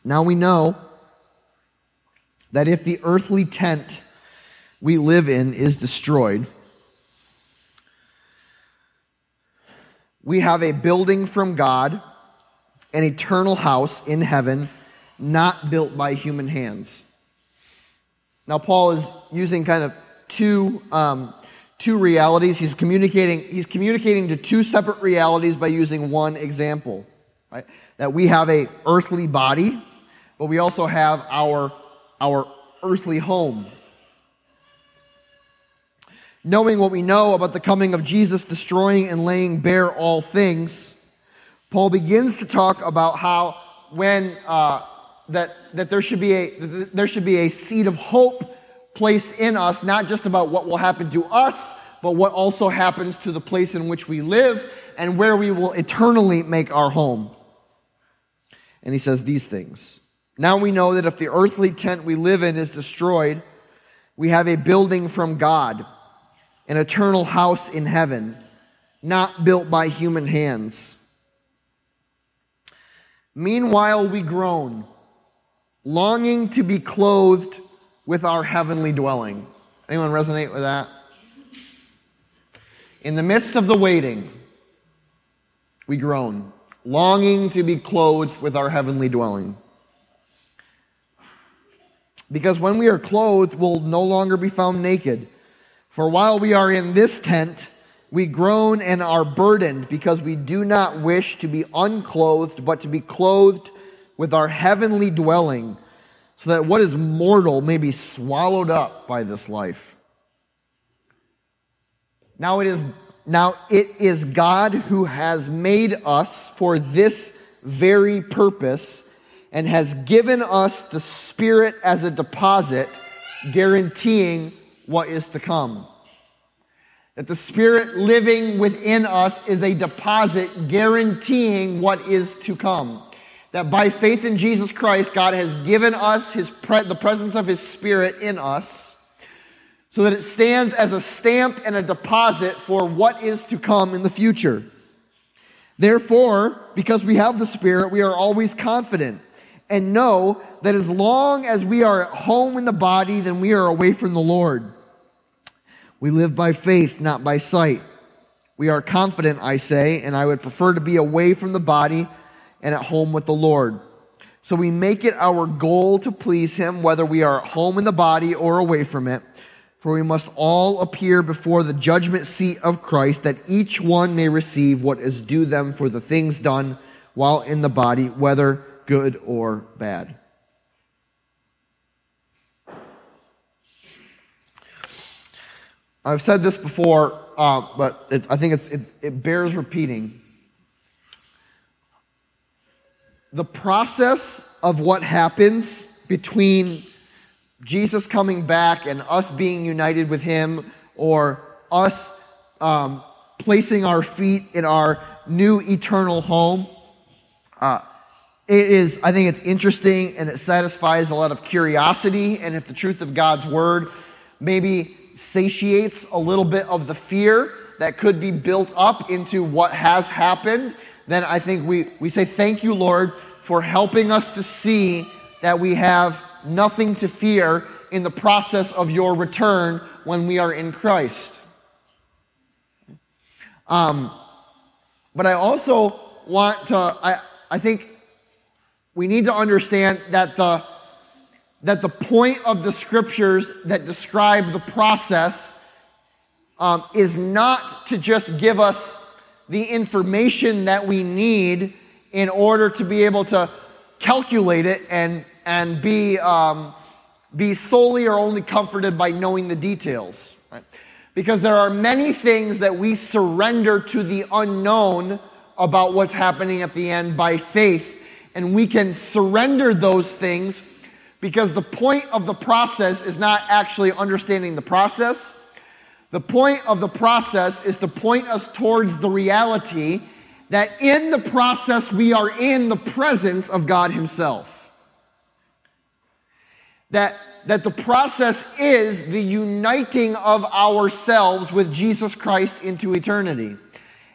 Now we know that if the earthly tent we live in is destroyed, we have a building from God, an eternal house in heaven, not built by human hands. Now, Paul is using kind of two, um, two realities. He's communicating, he's communicating to two separate realities by using one example. Right? That we have a earthly body, but we also have our, our earthly home knowing what we know about the coming of Jesus destroying and laying bare all things, Paul begins to talk about how when uh, that that there should be a there should be a seed of hope placed in us, not just about what will happen to us, but what also happens to the place in which we live, and where we will eternally make our home. And he says these things. Now we know that if the earthly tent we live in is destroyed, we have a building from God, an eternal house in heaven, not built by human hands. Meanwhile, we groan, longing to be clothed with our heavenly dwelling. Anyone resonate with that? In the midst of the waiting, we groan, longing to be clothed with our heavenly dwelling. Because when we are clothed, we'll no longer be found naked. For while we are in this tent, we groan and are burdened because we do not wish to be unclothed, but to be clothed with our heavenly dwelling, so that what is mortal may be swallowed up by this life. Now it is now it is God who has made us for this very purpose and has given us the Spirit as a deposit, guaranteeing what is to come. That the Spirit living within us is a deposit guaranteeing what is to come. That by faith in Jesus Christ, God has given us his pre- the presence of His Spirit in us so that it stands as a stamp and a deposit for what is to come in the future. Therefore, because we have the Spirit, we are always confident and know that as long as we are at home in the body, then we are away from the Lord. We live by faith, not by sight. We are confident, I say, and I would prefer to be away from the body and at home with the Lord. So we make it our goal to please Him, whether we are at home in the body or away from it. For we must all appear before the judgment seat of Christ, that each one may receive what is due them for the things done while in the body, whether good or bad. I've said this before, uh, but it, I think it, it bears repeating. The process of what happens between Jesus coming back and us being united with Him, or us um, placing our feet in our new eternal home, uh, it is, I think it's interesting and it satisfies a lot of curiosity. And if the truth of God's word maybe satiates a little bit of the fear that could be built up into what has happened, then I think we, we say, Thank you, Lord, for helping us to see that we have nothing to fear in the process of your return when we are in Christ. Um, but I also want to, I, I think we need to understand that the that the point of the scriptures that describe the process um, is not to just give us the information that we need in order to be able to calculate it and, and be, um, be solely or only comforted by knowing the details. Right? Because there are many things that we surrender to the unknown about what's happening at the end by faith, and we can surrender those things because the point of the process is not actually understanding the process. The point of the process is to point us towards the reality that in the process we are in the presence of God Himself. That, that the process is the uniting of ourselves with Jesus Christ into eternity.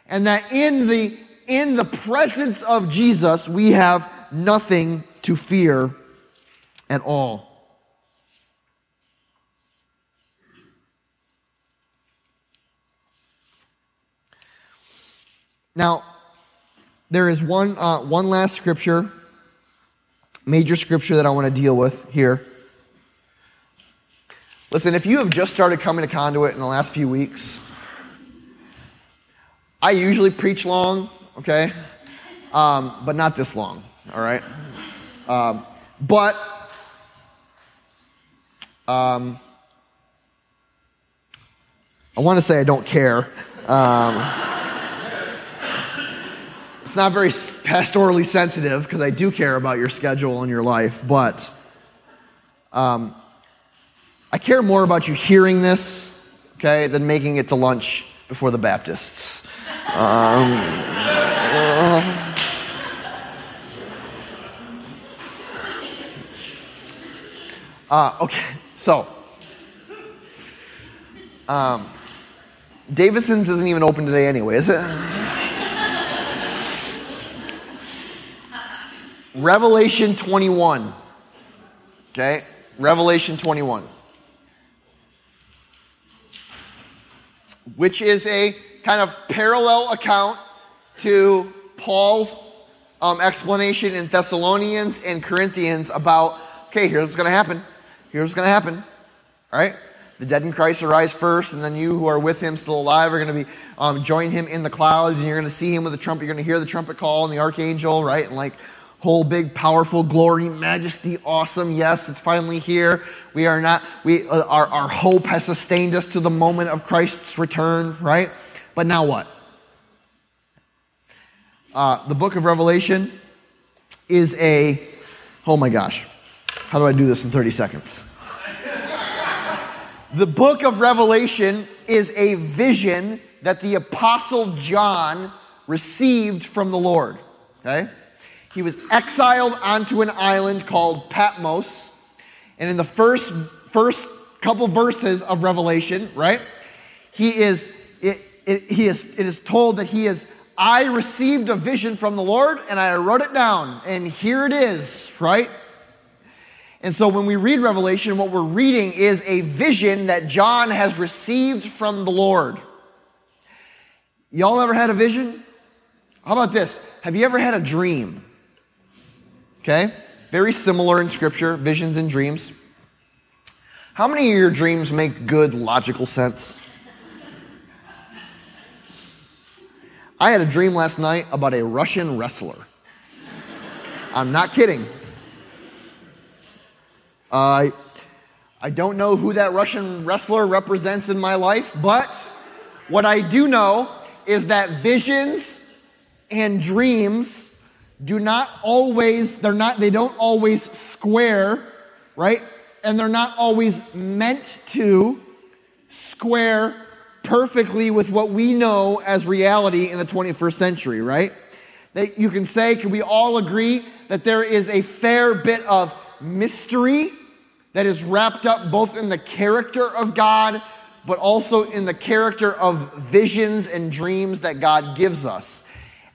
And that in the, in the presence of Jesus, we have nothing to fear at all. Now, there is one, uh, one last scripture, major scripture that I want to deal with here. Listen, if you have just started coming to Conduit in the last few weeks, I usually preach long, okay? Um, but not this long, all right? Um, but um, I want to say I don't care. Um, it's not very pastorally sensitive because I do care about your schedule and your life, but um, I care more about you hearing this, okay, than making it to lunch before the Baptists. Um, uh, okay, so um, Davidson's isn't even open today anyway, is it? Revelation 21. Okay? Revelation 21. Which is a kind of parallel account to Paul's um, explanation in Thessalonians and Corinthians about, okay, here's what's going to happen. Here's what's going to happen. Right? The dead in Christ arise first, and then you who are with him still alive are going to be um, join him in the clouds, and you're going to see him with the trumpet. You're going to hear the trumpet call and the archangel, right? And like whole big powerful glory majesty awesome yes it's finally here we are not we uh, our, our hope has sustained us to the moment of christ's return right but now what uh, the book of revelation is a oh my gosh how do i do this in 30 seconds the book of revelation is a vision that the apostle john received from the lord okay he was exiled onto an island called Patmos. And in the first, first couple verses of Revelation, right, he is, it, it, he is, it is told that he is, I received a vision from the Lord and I wrote it down. And here it is, right? And so when we read Revelation, what we're reading is a vision that John has received from the Lord. Y'all ever had a vision? How about this? Have you ever had a dream? Okay? Very similar in Scripture, visions and dreams. How many of your dreams make good logical sense? I had a dream last night about a Russian wrestler. I'm not kidding. I, I don't know who that Russian wrestler represents in my life, but what I do know is that visions and dreams do not always, they're not, they don't always square, right? And they're not always meant to square perfectly with what we know as reality in the 21st century, right? That you can say, can we all agree that there is a fair bit of mystery that is wrapped up both in the character of God, but also in the character of visions and dreams that God gives us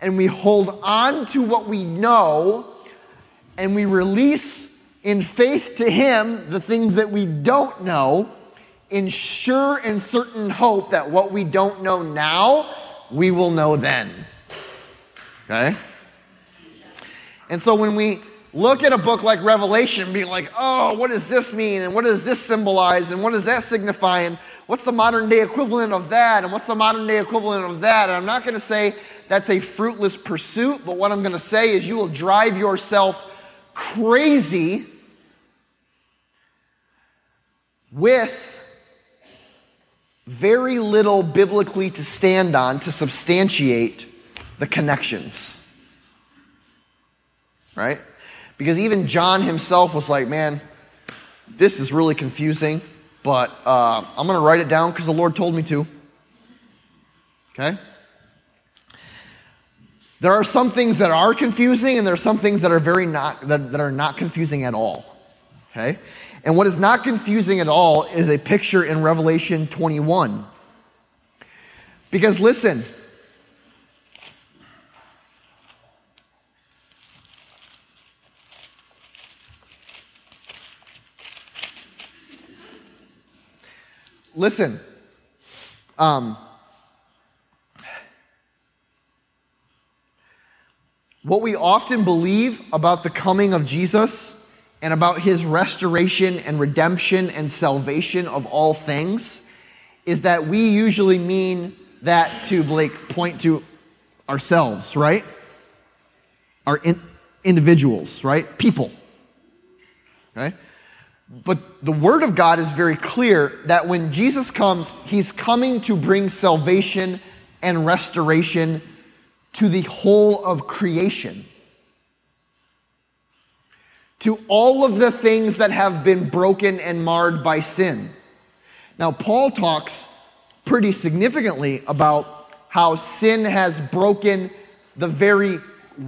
and we hold on to what we know and we release in faith to Him the things that we don't know, in sure and certain hope that what we don't know now, we will know then. Okay? And so when we look at a book like Revelation, being like, oh, what does this mean? And what does this symbolize? And what does that signify? And what's the modern day equivalent of that? And what's the modern day equivalent of that? And I'm not going to say that's a fruitless pursuit. But what I'm going to say is you will drive yourself crazy with very little biblically to stand on to substantiate the connections. Right? Because even John himself was like, man, this is really confusing, but uh, I'm going to write it down because the Lord told me to. Okay? There are some things that are confusing, and there are some things that are very not that, that are not confusing at all. Okay? And what is not confusing at all is a picture in Revelation 21. Because listen, listen, um, What we often believe about the coming of Jesus and about his restoration and redemption and salvation of all things is that we usually mean that to like point to ourselves, right? Our in, individuals, right? People. Okay? But the Word of God is very clear that when Jesus comes, He's coming to bring salvation and restoration to the whole of creation, to all of the things that have been broken and marred by sin. Now, Paul talks pretty significantly about how sin has broken the very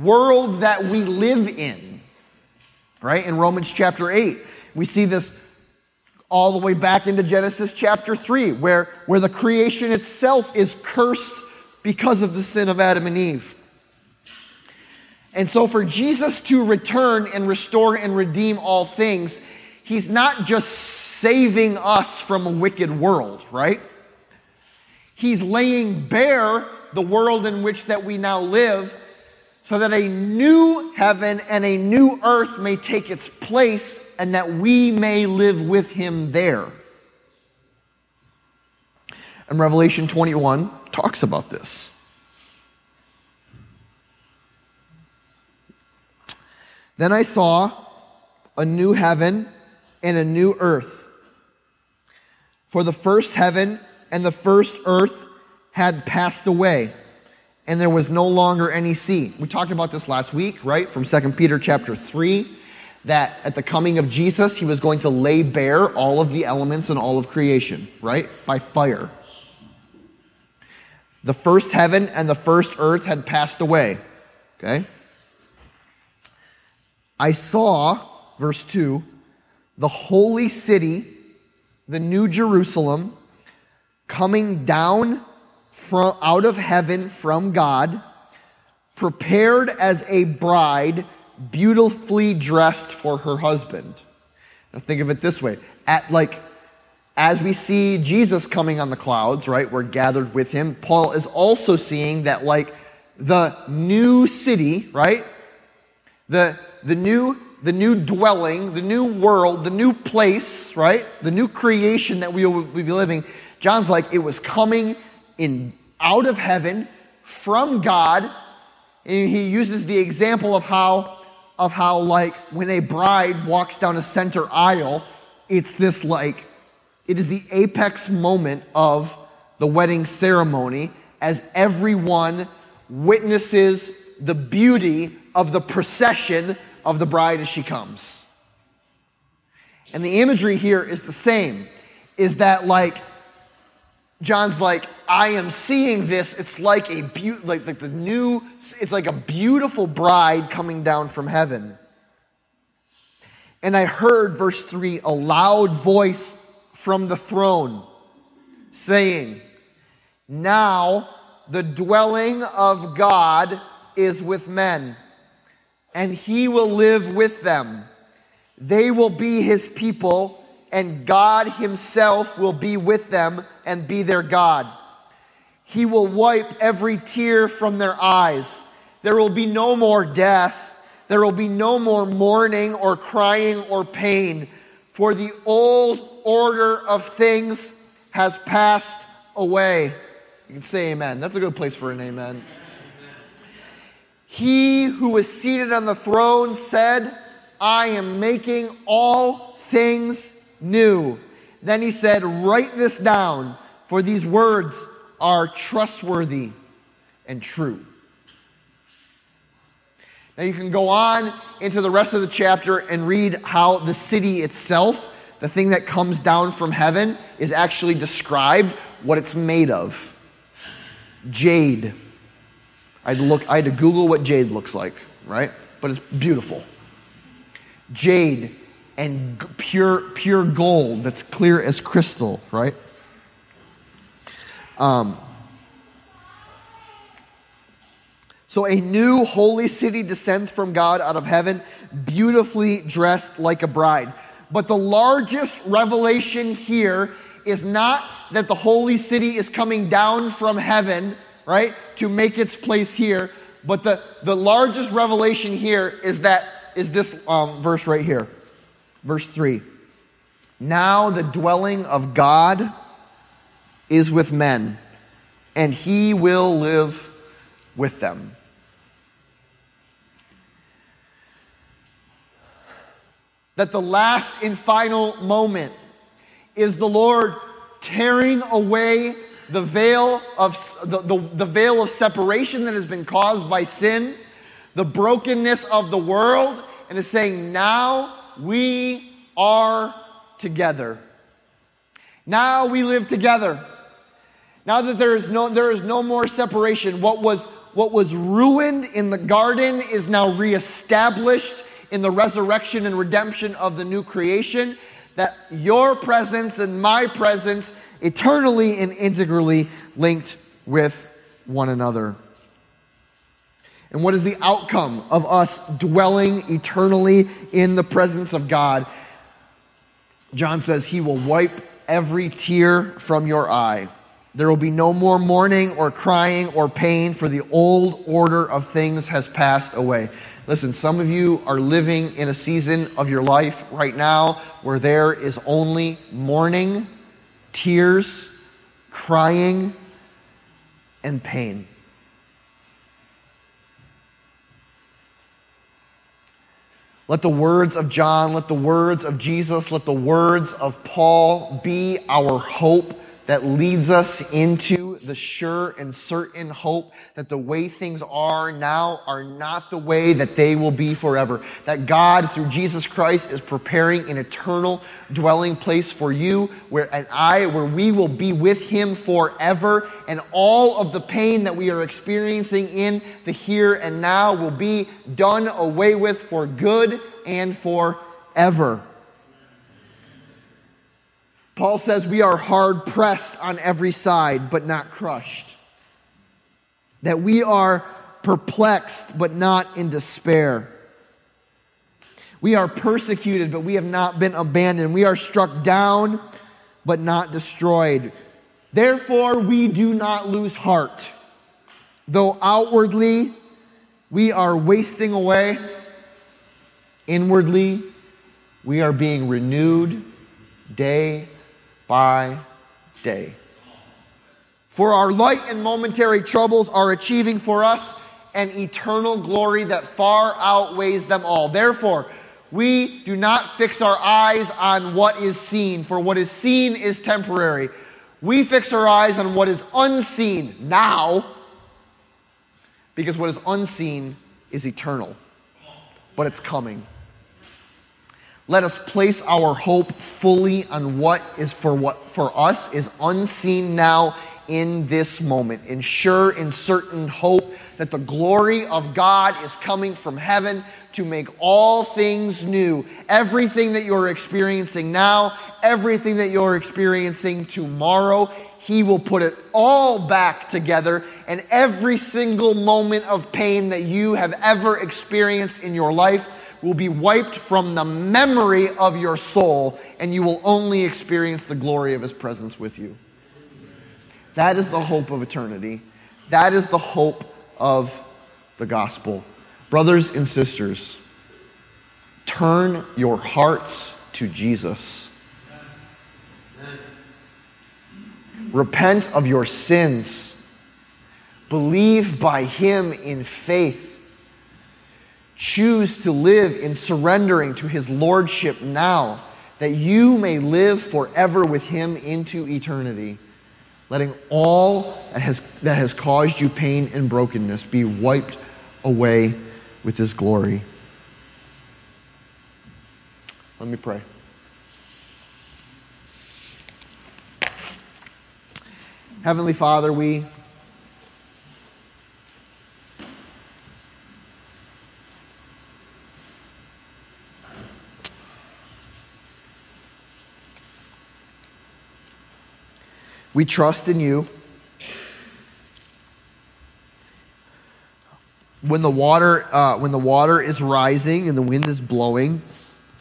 world that we live in. Right? In Romans chapter 8, we see this all the way back into Genesis chapter 3, where, where the creation itself is cursed because of the sin of Adam and Eve. And so, for Jesus to return and restore and redeem all things, he's not just saving us from a wicked world, right? He's laying bare the world in which that we now live so that a new heaven and a new earth may take its place and that we may live with him there. And Revelation 21 talks about this. Then I saw a new heaven and a new earth. For the first heaven and the first earth had passed away, and there was no longer any sea. We talked about this last week, right? From 2 Peter chapter 3, that at the coming of Jesus, he was going to lay bare all of the elements and all of creation, right? By fire. The first heaven and the first earth had passed away. Okay? I saw, verse 2, the holy city, the new Jerusalem, coming down from out of heaven from God, prepared as a bride, beautifully dressed for her husband. Now think of it this way. At like as we see Jesus coming on the clouds, right? We're gathered with him. Paul is also seeing that like the new city, right? The the new the new dwelling, the new world, the new place, right? The new creation that we will be living. John's like, it was coming in out of heaven from God. And he uses the example of how, of how, like, when a bride walks down a center aisle, it's this, like, it is the apex moment of the wedding ceremony as everyone witnesses the beauty of the procession of the bride as she comes. And the imagery here is the same is that like John's like I am seeing this it's like a be- like, like the new it's like a beautiful bride coming down from heaven. And I heard verse 3 a loud voice from the throne saying now the dwelling of God is with men and he will live with them. They will be his people, and God himself will be with them and be their God. He will wipe every tear from their eyes. There will be no more death. There will be no more mourning or crying or pain, for the old order of things has passed away. You can say amen. That's a good place for an amen. He who was seated on the throne said, I am making all things new. Then he said, Write this down, for these words are trustworthy and true. Now you can go on into the rest of the chapter and read how the city itself, the thing that comes down from heaven, is actually described what it's made of jade I look, I had to Google what jade looks like, right? But it's beautiful. Jade and pure, pure gold that's clear as crystal, right? Um, so a new holy city descends from God out of heaven, beautifully dressed like a bride. But the largest revelation here is not that the holy city is coming down from heaven right, to make its place here. But the, the largest revelation here is that is this um, verse right here, verse three. Now the dwelling of God is with men, and He will live with them. That the last and final moment is the Lord tearing away the veil of the, the, the veil of separation that has been caused by sin, the brokenness of the world, and is saying, now we are together. Now we live together. Now that there is no, there is no more separation, what was, what was ruined in the garden is now reestablished in the resurrection and redemption of the new creation. That your presence and my presence eternally and integrally linked with one another. And what is the outcome of us dwelling eternally in the presence of God? John says, He will wipe every tear from your eye. There will be no more mourning or crying or pain, for the old order of things has passed away. Listen, some of you are living in a season of your life right now where there is only mourning, tears, crying, and pain. Let the words of John, let the words of Jesus, let the words of Paul be our hope that leads us into the sure and certain hope that the way things are now are not the way that they will be forever. That God, through Jesus Christ, is preparing an eternal dwelling place for you where and I, where we will be with Him forever. And all of the pain that we are experiencing in the here and now will be done away with for good and forever. Paul says we are hard pressed on every side, but not crushed. That we are perplexed, but not in despair. We are persecuted, but we have not been abandoned. We are struck down, but not destroyed. Therefore, we do not lose heart. Though outwardly we are wasting away, inwardly we are being renewed day by day. For our light and momentary troubles are achieving for us an eternal glory that far outweighs them all. Therefore, we do not fix our eyes on what is seen, for what is seen is temporary. We fix our eyes on what is unseen now, because what is unseen is eternal, but it's coming. Let us place our hope fully on what is for what for us is unseen now in this moment. Ensure in certain hope that the glory of God is coming from heaven to make all things new. Everything that you're experiencing now, everything that you're experiencing tomorrow, He will put it all back together. And every single moment of pain that you have ever experienced in your life will be wiped from the memory of your soul, and you will only experience the glory of his presence with you. That is the hope of eternity. That is the hope of the gospel. Brothers and sisters, turn your hearts to Jesus. Repent of your sins. Believe by him in faith Choose to live in surrendering to his lordship now, that you may live forever with him into eternity, letting all that has, that has caused you pain and brokenness be wiped away with his glory. Let me pray. Heavenly Father, we We trust in you. When the water, uh, when the water is rising and the wind is blowing,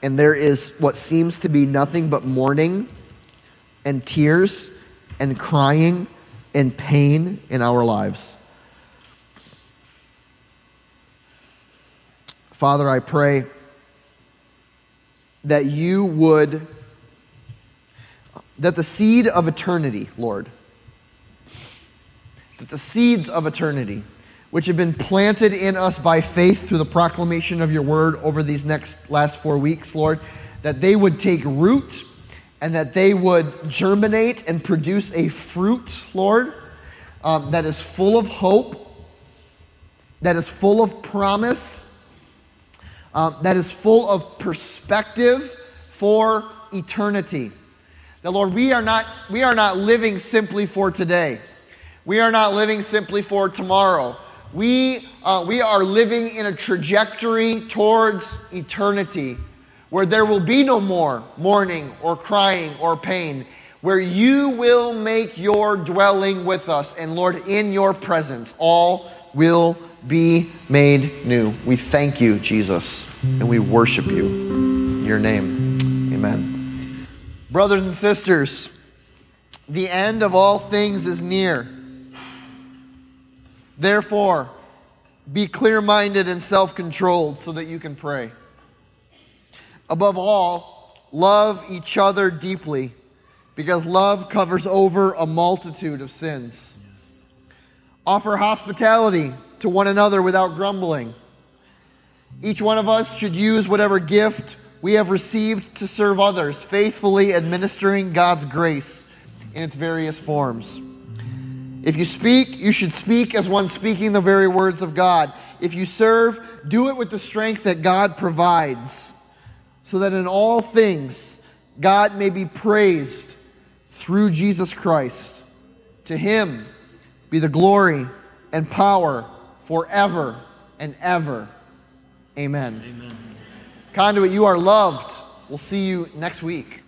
and there is what seems to be nothing but mourning and tears and crying and pain in our lives. Father, I pray that you would that the seed of eternity, Lord, that the seeds of eternity, which have been planted in us by faith through the proclamation of your word over these next last four weeks, Lord, that they would take root and that they would germinate and produce a fruit, Lord, um, that is full of hope, that is full of promise, um, that is full of perspective for eternity. That, Lord, we are not, we are not living simply for today. We are not living simply for tomorrow. We, uh, we are living in a trajectory towards eternity where there will be no more mourning or crying or pain, where you will make your dwelling with us. And Lord, in your presence, all will be made new. We thank you, Jesus, and we worship you. In your name, amen. Brothers and sisters, the end of all things is near. Therefore, be clear minded and self controlled so that you can pray. Above all, love each other deeply because love covers over a multitude of sins. Yes. Offer hospitality to one another without grumbling. Each one of us should use whatever gift we have received to serve others, faithfully administering God's grace in its various forms. If you speak, you should speak as one speaking the very words of God. If you serve, do it with the strength that God provides, so that in all things God may be praised through Jesus Christ. To him be the glory and power forever and ever. Amen. Amen. Conduit, you are loved. We'll see you next week.